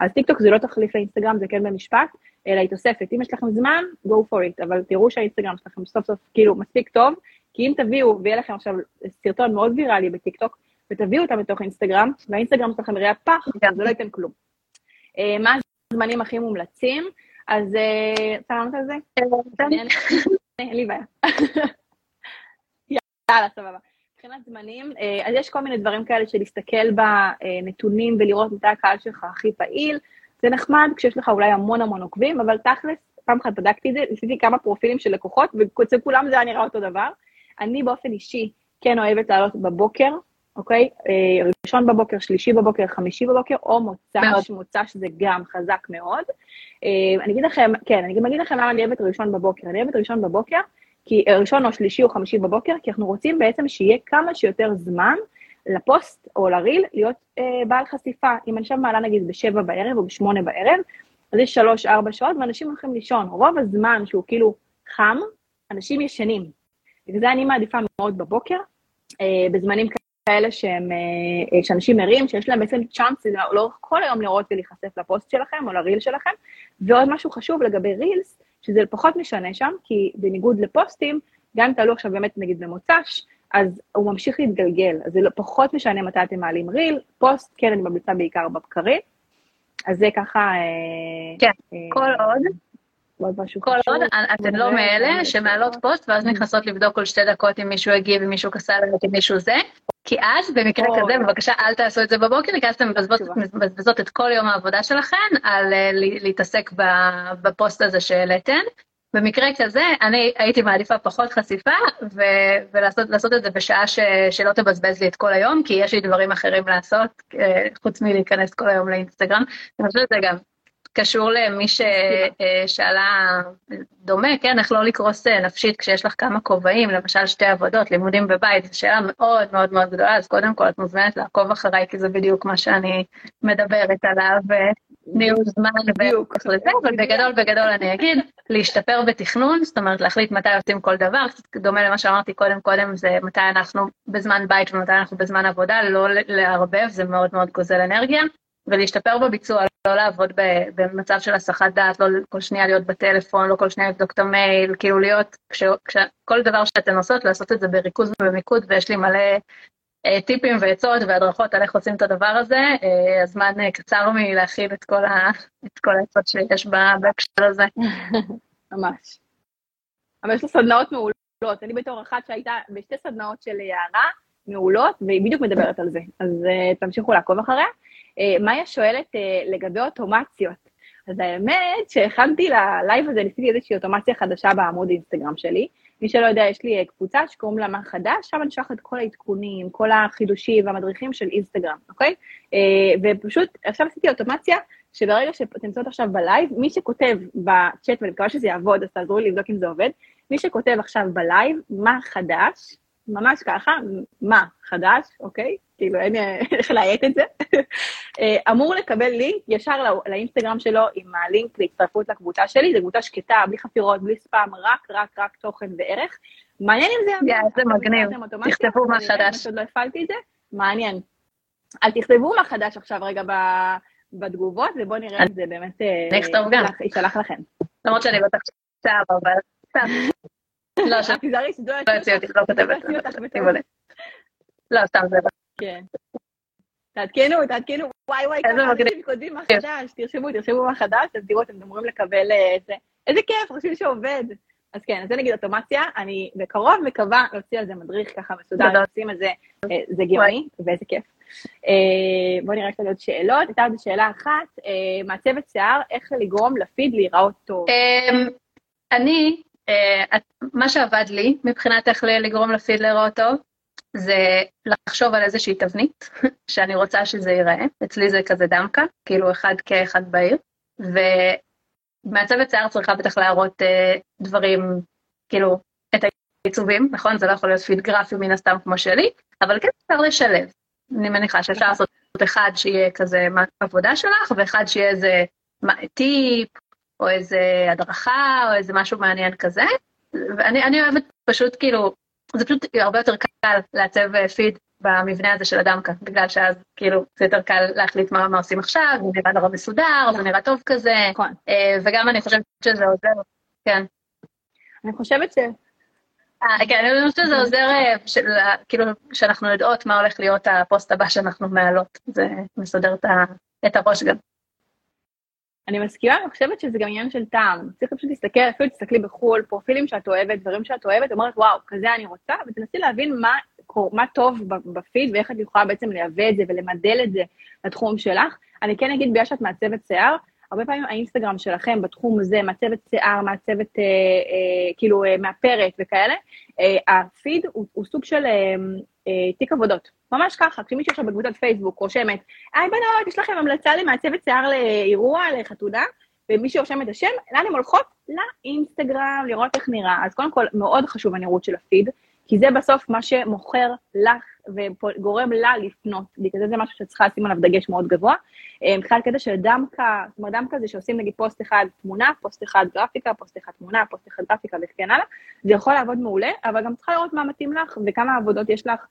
אז טיקטוק זה לא תחליף לאינסטגרם, זה כן במשפט, אלא היא תוספת. אם יש לכם זמן, go for it, אבל תראו שהאינסטגרם שלכם סוף סוף כאילו מספיק טוב, כי אם תביאו, ויהיה לכם עכשיו סרטון מאוד ויראלי בטיקטוק, ותביאו אותם לתוך אינסטגרם, והאינסטגרם שלכם יראה פח, אז זה לא ייתן כלום. אה, מה הזמנים הכי מומלצים? אז אה, אתה לענות על זה?
כן.
אין לי בעיה. יאללה, סבבה. מבחינת זמנים, אה, אז יש כל מיני דברים כאלה של להסתכל בנתונים ולראות מתי הקהל שלך הכי פעיל. זה נחמד כשיש לך אולי המון המון עוקבים, אבל תכלס, פעם אחת בדקתי את זה, עשיתי כמה פרופילים של לקוחות, ואצל כולם זה היה נראה אותו דבר. אני באופן אישי כן אוהבת לעלות בבוקר, אוקיי? אה, ראשון בבוקר, שלישי בבוקר, חמישי בבוקר, או מוצ"ש, מוצ"ש זה גם חזק מאוד. אה, אני אגיד לכם, כן, אני גם אגיד לכם למה אני אוהבת ראשון בבוקר. אני אוהבת ראשון בבוקר, כי אה, ראשון או שלישי או חמישי בבוקר, כי אנחנו רוצים בעצם שיהיה כמה שיותר זמן לפוסט או לריל להיות אה, בעל חשיפה. אם אני עכשיו מעלה נגיד בשבע בערב או בשמונה בערב, אז יש שלוש-ארבע שעות ואנשים הולכים לישון. רוב הזמן שהוא כאילו חם, אנשים ישנים. בגלל זה אני מעדיפה מאוד בבוקר, אה, בזמנים כאלה שהם, אה, שאנשים ערים, שיש להם בעצם צ'אנס לאורך כל היום לראות ולהיחשף לפוסט שלכם או לריל שלכם. ועוד משהו חשוב לגבי רילס, שזה פחות משנה שם, כי בניגוד לפוסטים, גם אם תעלו עכשיו באמת נגיד במוצ"ש, אז הוא ממשיך להתגלגל, אז זה לא, פחות משנה מתי אתם מעלים ריל, פוסט, כן, אני ממליצה בעיקר בבקרים, אז זה ככה... אה,
כן, אה, כל עוד. עוד משהו כל עוד אתן לא מאלה שמעלות פוסט ואז נכנסות לבדוק כל שתי דקות אם מישהו הגיב, אם מישהו כסה עליהם, אם מישהו זה, כי אז במקרה כזה, בבקשה אל תעשו את זה בבוקר, כי אז אתן מבזבזות את כל יום העבודה שלכם על אה, להתעסק בפוסט הזה שהעליתן. במקרה כזה, אני הייתי מעדיפה פחות חשיפה, ו- ולעשות את זה בשעה ש- שלא תבזבז לי את כל היום, כי יש לי דברים אחרים לעשות, אה, חוץ מלהיכנס כל היום לאינסטגרם. אני חושבת שזה גם קשור למי ששאלה דומה, כן, איך לא לקרוס אה, נפשית כשיש לך כמה כובעים, למשל שתי עבודות, לימודים בבית, זו שאלה מאוד מאוד מאוד גדולה, אז קודם כל את מוזמנת לעקוב אחריי, כי זה בדיוק מה שאני מדברת עליו, אה, ניהול זמן ואיך לזה, אבל בגדול בגדול אני אגיד, להשתפר בתכנון, זאת אומרת להחליט מתי עושים כל דבר, קצת דומה למה שאמרתי קודם קודם, זה מתי אנחנו בזמן בית ומתי אנחנו בזמן עבודה, לא לערבב, זה מאוד מאוד גוזל אנרגיה. ולהשתפר בביצוע, לא לעבוד במצב של הסחת דעת, לא כל שנייה להיות בטלפון, לא כל שנייה לבדוק את המייל, כאילו להיות, כש, כש, כל דבר שאתן עושות, לעשות את זה בריכוז ובמיקוד, ויש לי מלא אה, טיפים ועצות והדרכות על איך עושים את הדבר הזה, אה, הזמן אה, קצר מלהכיל את כל, את כל העצות שיש בהקשר הזה.
ממש. אבל יש לו סדנאות מעולות, אני בתור אחת שהייתה בשתי סדנאות של יערה, מעולות, והיא בדיוק מדברת על זה, אז uh, תמשיכו לעקוב אחריה. Uh, מאיה שואלת uh, לגבי אוטומציות. אז האמת שהכנתי ללייב הזה, ניסיתי איזושהי אוטומציה חדשה בעמוד אינסטגרם שלי. מי שלא יודע, יש לי קבוצה שקוראים לה מה חדש, שם אני שולחת את כל העדכונים, כל החידושים והמדריכים של אינסטגרם, אוקיי? ופשוט עכשיו עשיתי אוטומציה, שברגע שאתם נמצאות עכשיו בלייב, מי שכותב בצ'אט, ואני מקווה שזה יעבוד, אז תעזרו לי לבדוק אם זה עובד, מי שכותב עכשיו בלייב, מה חדש, ממש ככה, מה, חדש, אוקיי? כאילו אין איך לאיית את זה. אה, אמור לקבל לינק ישר לא, לאינסטגרם שלו עם הלינק להצטרפות לקבוצה שלי, זו קבוצה שקטה, בלי חפירות, בלי ספאם, רק, רק, רק תוכן וערך. מעניין אם זה
יעבור. זה מגניב, תכתבו מה חדש.
עוד לא הפעלתי את זה, מעניין. אל תכתבו מה חדש עכשיו רגע בתגובות, ובואו נראה אם זה באמת...
אני אכתוב גם.
יישלח לכם.
למרות שאני בטח שם, אבל... לא,
תיזהרי שזה
לא יוציא אותי, לא כותבת. לא, סתם זה לא.
כן. תעדכנו, תעדכנו, וואי וואי, כמה אנשים כותבים מה חדש, תרשמו, תרשמו מה חדש, אז תראו, אתם אמורים לקבל איזה, אה, איזה כיף, חושבים שעובד. אז כן, אז זה נגיד אוטומציה, אני בקרוב מקווה להוציא על זה מדריך ככה מסודר, עושים את זה, אה, זה גאוני, ואיזה כיף. אה, בואו נראה קצת עוד שאלות, הייתה עוד שאלה אחת, מעצבת שיער, איך לגרום לפיד להיראות טוב?
אמ, אני מה שעבד לי מבחינת איך לגרום לפיד להיראות טוב, זה לחשוב על איזושהי תבנית שאני רוצה שזה ייראה. אצלי זה כזה דמקה, כאילו אחד כאחד בעיר, ומעצבת שיער צריכה בטח להראות uh, דברים, כאילו, את העיצובים, נכון? זה לא יכול להיות פיד גרפי מן הסתם כמו שלי, אבל כן אפשר לשלב. אני מניחה שאפשר לעשות אחד שיהיה כזה עבודה שלך, ואחד שיהיה איזה טיפ, או איזה הדרכה, או איזה משהו מעניין כזה. ואני אוהבת פשוט כאילו, זה פשוט הרבה יותר קל לעצב פיד במבנה הזה של הדמקה, בגלל שאז כאילו זה יותר קל להחליט מה, מה עושים עכשיו, זה נראה נורא מסודר, זה נראה טוב כזה, נכון. אה, וגם אני חושבת שזה עוזר, כן.
אני חושבת ש...
אה, כן, אני חושבת שזה עוזר, אה, כאילו, שאנחנו יודעות מה הולך להיות הפוסט הבא שאנחנו מעלות, זה מסדר את הראש גם.
אני מסכימה, אני חושבת שזה גם עניין של טעם. צריך פשוט להסתכל, אפילו תסתכלי בחו"ל, פרופילים שאת אוהבת, דברים שאת אוהבת, אומרת, וואו, כזה אני רוצה, ותנסי להבין מה, מה טוב בפיד ואיך את יכולה בעצם לייבא את זה ולמדל את זה לתחום שלך. אני כן אגיד, בגלל שאת מעצבת שיער, הרבה פעמים האינסטגרם שלכם בתחום הזה, מעצבת שיער, מעצבת, אה, אה, כאילו, אה, מאפרת וכאלה, אה, הפיד הוא, הוא סוג של אה, אה, תיק עבודות. ממש ככה, כשמישהו עכשיו בקבוצת פייסבוק רושמת, היי בנות, יש לכם המלצה למעצבת שיער לאירוע, לחתונה, ומישהו רושם את השם, לאן הן הולכות? לאינסטגרם, לראות איך נראה. אז קודם כל, מאוד חשוב הנראות של הפיד, כי זה בסוף מה שמוכר לך וגורם לה לפנות, בגלל זה זה משהו שצריכה לשים עליו דגש מאוד גבוה. אה, מבחינת קטע של דמקה, זאת אומרת דמקה זה שעושים נגיד פוסט אחד תמונה, פוסט אחד גרפיקה, פוסט אחד תמונה, פוסט אחד גרפיקה וכן הלאה, זה יכול לעבוד מעולה, אבל גם צריכה לראות מה מתאים לך וכמה עבודות יש לך.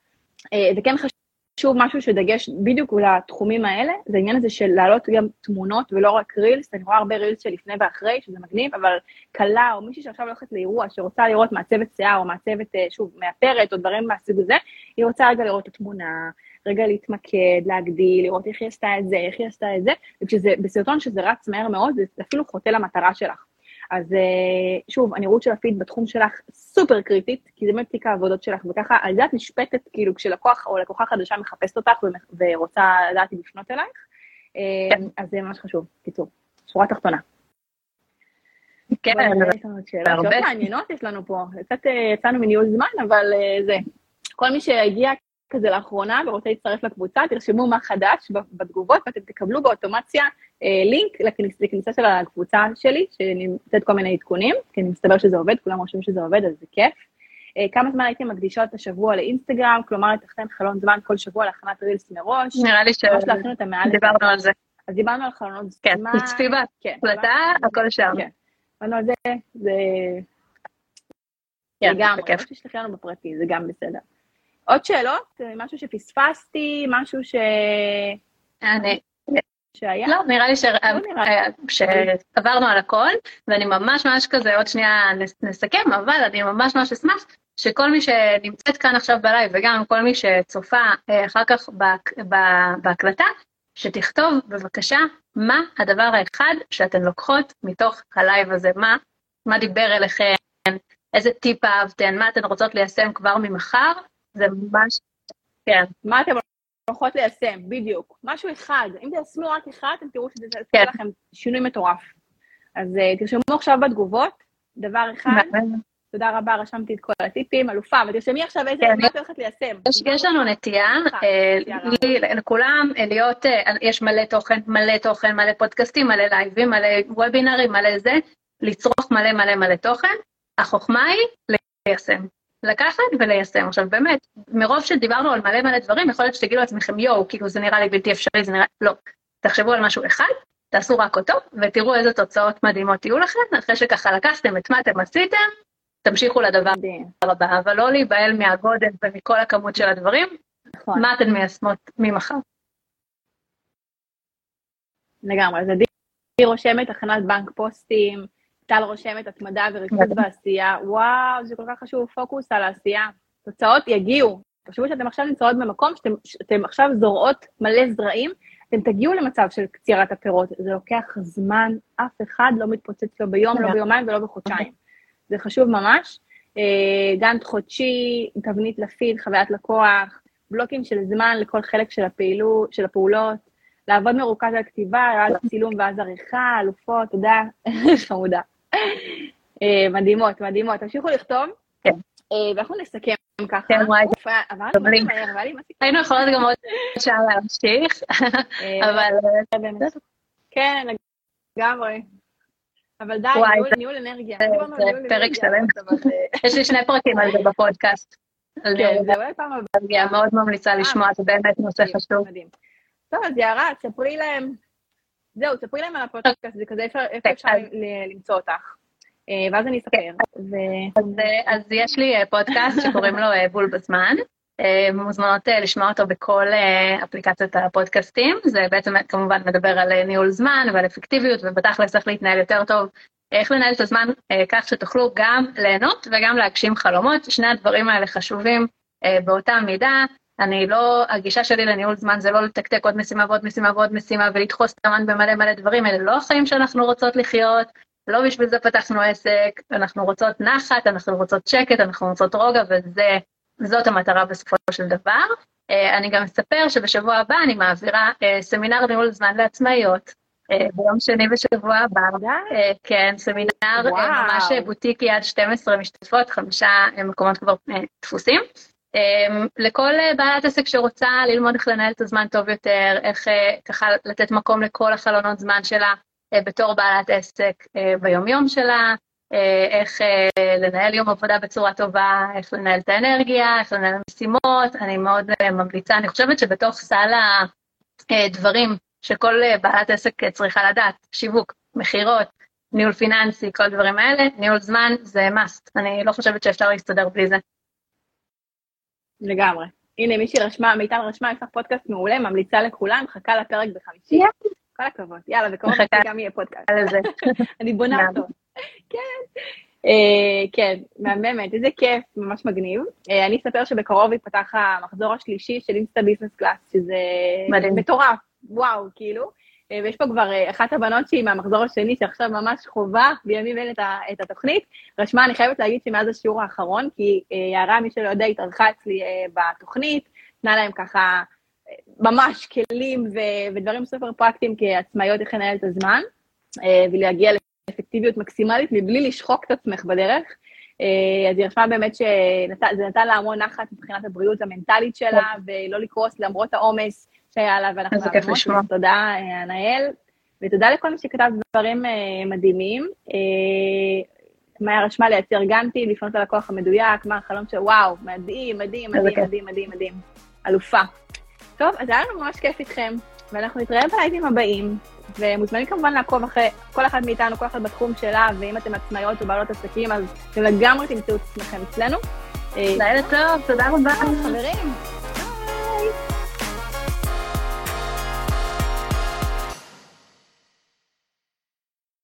אה, זה כן חשוב שוב, משהו שדגש בדיוק לתחומים האלה, זה העניין הזה של להעלות גם תמונות ולא רק רילס, אני רואה הרבה רילס של לפני ואחרי, שזה מגניב, אבל כלה או מישהי שעכשיו הולכת לאירוע שרוצה לראות מעצבת שיער או מעצבת, אה, שוב, מאפרת או דברים מהסוג הזה, היא רוצה רגע לראות את התמונה, רגע להתמקד, להגדיל, לראות איך היא עשתה את זה, איך היא עשתה את זה, וכשזה בסרטון שזה רץ מהר מאוד, זה אפילו חוטא למטרה שלך. אז אה, שוב, הנראות של הפיד בתחום שלך סופר קריטית, כי זה באמת תיק העבודות שלך, וככה, על זה את נשפטת, כאילו, כשלקוח או לקוחה חדשה מחפשת אותך ורוצה לדעת אם לפנות אלייך, אה, כן. אז זה ממש חשוב. קיצור, שורה תחתונה.
כן,
הרבה. שאלות מעניינות יש לנו פה, קצת אה, יצאנו מניהול זמן, אבל זה. כל מי שהגיע כזה לאחרונה ורוצה להצטרף לקבוצה, תרשמו מה חדש בתגובות ואתם תקבלו באוטומציה אה, לינק לכניס, לכניסה של הקבוצה שלי, שנמצאת כל מיני עדכונים, כי אני מסתבר שזה עובד, כולם חושבים שזה עובד, אז זה כיף. אה, כמה זמן הייתם מקדישות השבוע לאינסטגרם, כלומר לתכנן חלון זמן כל שבוע להכנת רילס מראש.
נראה לי שדיברנו על זה.
אז דיברנו על חלונות
כן, זמן. כן, תצפי בהקלטה, הכל שם. כן,
דיברנו על זה, זה... לגמרי, או שתשלחי לנו בפרטי, זה גם בסדר. עוד שאלות? משהו שפספסתי? משהו ש...
אני... שהיה? לא, נראה לי לא שעברנו על הכל, ואני ממש ממש כזה, עוד שנייה נסכם, אבל אני ממש ממש אשמח שכל מי שנמצאת כאן עכשיו בלייב, וגם כל מי שצופה אה, אחר כך בהקלטה, שתכתוב בבקשה מה הדבר האחד שאתן לוקחות מתוך הלייב הזה, מה, מה דיבר אליכם, איזה טיפ אהבתן, מה אתן רוצות ליישם כבר ממחר, זה ממש, כן.
מה אתם הולכות ליישם, בדיוק. משהו אחד, אם תיישמו רק אחד, אתם תראו שזה יעשה כן. לכם שינוי מטורף. אז אה, תרשמו עכשיו בתגובות, דבר אחד, תודה רבה, רשמתי את כל הטיפים, אלופה, ותרשמי עכשיו איזה, כן. מה את הולכת ליישם.
יש לנו נטייה, אה, לכולם אה, להיות, יש מלא תוכן, מלא תוכן, מלא פודקאסטים, מלא לייבים, מלא וובינרים, מלא זה, לצרוך מלא מלא מלא תוכן. החוכמה היא ליישם. לקחת וליישם. עכשיו באמת, מרוב שדיברנו על מלא מלא דברים, יכול להיות שתגידו לעצמכם, יואו, כאילו זה נראה לי בלתי אפשרי, זה נראה... לא. תחשבו על משהו אחד, תעשו רק אותו, ותראו איזה תוצאות מדהימות יהיו לכם, אחרי שככה לקחתם את מה אתם עשיתם, תמשיכו לדבר הבא, אבל לא להיבהל מהגודל ומכל הכמות של הדברים, נכון. מה אתן מיישמות ממחר.
לגמרי, אז עדי רושמת הכנת בנק פוסטים, טל רושמת התמדה וריכוז בעשייה, וואו, זה כל כך חשוב, פוקוס על העשייה. תוצאות יגיעו. תחשבו שאתם עכשיו נמצאות במקום שאתם, שאתם עכשיו זורעות מלא זרעים, אתם תגיעו למצב של קצירת הפירות. זה לוקח זמן, אף אחד לא מתפוצץ לו ביום, לא ביומיים ולא בחודשיים. זה חשוב ממש. אה, גאנט חודשי, תבנית לפיד, חוויית לקוח, בלוקים של זמן לכל חלק של, הפעילו, של הפעולות, לעבוד מרוכז על כתיבה, על צילום ואז עריכה, אלופות, תודה, חמודה. אה, מדהימות, מדהימות. תמשיכו לכתוב, כן. אה, ואנחנו נסכם ככה.
כן, וואי. היינו יכולות גם עוד שעה להמשיך, אה, אבל...
כן, לגמרי. אבל די, ניהול אנרגיה.
זה פרק שלם. יש לי שני פרקים על זה בפודקאסט.
כן, זה אולי פעם
הבאה. מאוד ממליצה לשמוע, זה באמת נושא חשוב.
טוב, אז יערה, תספרי להם זהו, תספרי להם על הפודקאסט, זה כזה איפה אפשר למצוא אותך. אה, ואז אני אספר.
אז יש לי אה, פודקאסט שקוראים לו אה, בול בזמן. מוזמנות לשמוע אותו בכל אפליקציות הפודקאסטים. זה בעצם כמובן מדבר על ניהול זמן ועל אפקטיביות, ובתכלס איך להתנהל יותר טוב, איך לנהל את הזמן כך שתוכלו גם ליהנות וגם להגשים חלומות. שני הדברים האלה חשובים באותה מידה. אני לא, הגישה שלי לניהול זמן זה לא לתקתק עוד משימה ועוד משימה ועוד משימה ולדחוס את המן במלא מלא דברים, אלה לא החיים שאנחנו רוצות לחיות, לא בשביל זה פתחנו עסק, אנחנו רוצות נחת, אנחנו רוצות שקט, אנחנו רוצות רוגע, וזאת המטרה בסופו של דבר. אה, אני גם אספר שבשבוע הבא אני מעבירה אה, סמינר ניהול זמן לעצמאיות, ביום שני בשבוע הבא. כן, סמינר ממש בוטיק יד 12 משתתפות, חמישה מקומות כבר דפוסים. לכל בעלת עסק שרוצה ללמוד איך לנהל את הזמן טוב יותר, איך ככה לתת מקום לכל החלונות זמן שלה בתור בעלת עסק ביומיום שלה, איך לנהל יום עבודה בצורה טובה, איך לנהל את האנרגיה, איך לנהל משימות, אני מאוד ממליצה, אני חושבת שבתוך סל הדברים שכל בעלת עסק צריכה לדעת, שיווק, מכירות, ניהול פיננסי, כל הדברים האלה, ניהול זמן זה must, אני לא חושבת שאפשר להסתדר בלי זה.
לגמרי. הנה, מישהי רשמה, מיטל רשמה, יש לך פודקאסט מעולה, ממליצה לכולם, מחכה לפרק בחמישי. כל הכבוד. יאללה, בקרוב גם יהיה פודקאסט. אני בונה אותו. כן. כן, מהממת, איזה כיף, ממש מגניב. אני אספר שבקרוב ייפתח המחזור השלישי של Insta Business Class, שזה מטורף, וואו, כאילו. ויש פה כבר אחת הבנות שהיא מהמחזור השני, שעכשיו ממש חווה בימים אלה את התוכנית. רשמה, אני חייבת להגיד שמאז השיעור האחרון, כי יערה, מי שלא יודע, התארחה אצלי בתוכנית, נתנה להם ככה ממש כלים ודברים סופר פרקטיים כעצמאיות איך לנהל את הזמן, ולהגיע לאפקטיביות מקסימלית מבלי לשחוק את עצמך בדרך. אז היא רשמה באמת שזה נתן לה המון נחת מבחינת הבריאות המנטלית שלה, ולא לקרוס למרות העומס שהיה לה, ואנחנו
מאמינות.
תודה, ענאל, ותודה לכל מי שכתב דברים מדהימים. מאיה רשמה לייצר גנטי, לפנות ללקוח המדויק, מה החלום של וואו, מדהים, מדהים, מדהים, מדהים, מדהים, מדהים, אלופה. טוב, אז היה לנו ממש כיף איתכם, ואנחנו נתראה בלייבים הבאים, ומוזמנים כמובן לעקוב אחרי כל אחת מאיתנו, כל אחת בתחום שלה, ואם אתם עצמאיות או בעלות עסקים, אז אתם לגמרי תמצאו את עצמכם אצלנו.
לילה טוב, תודה רבה.
חברים.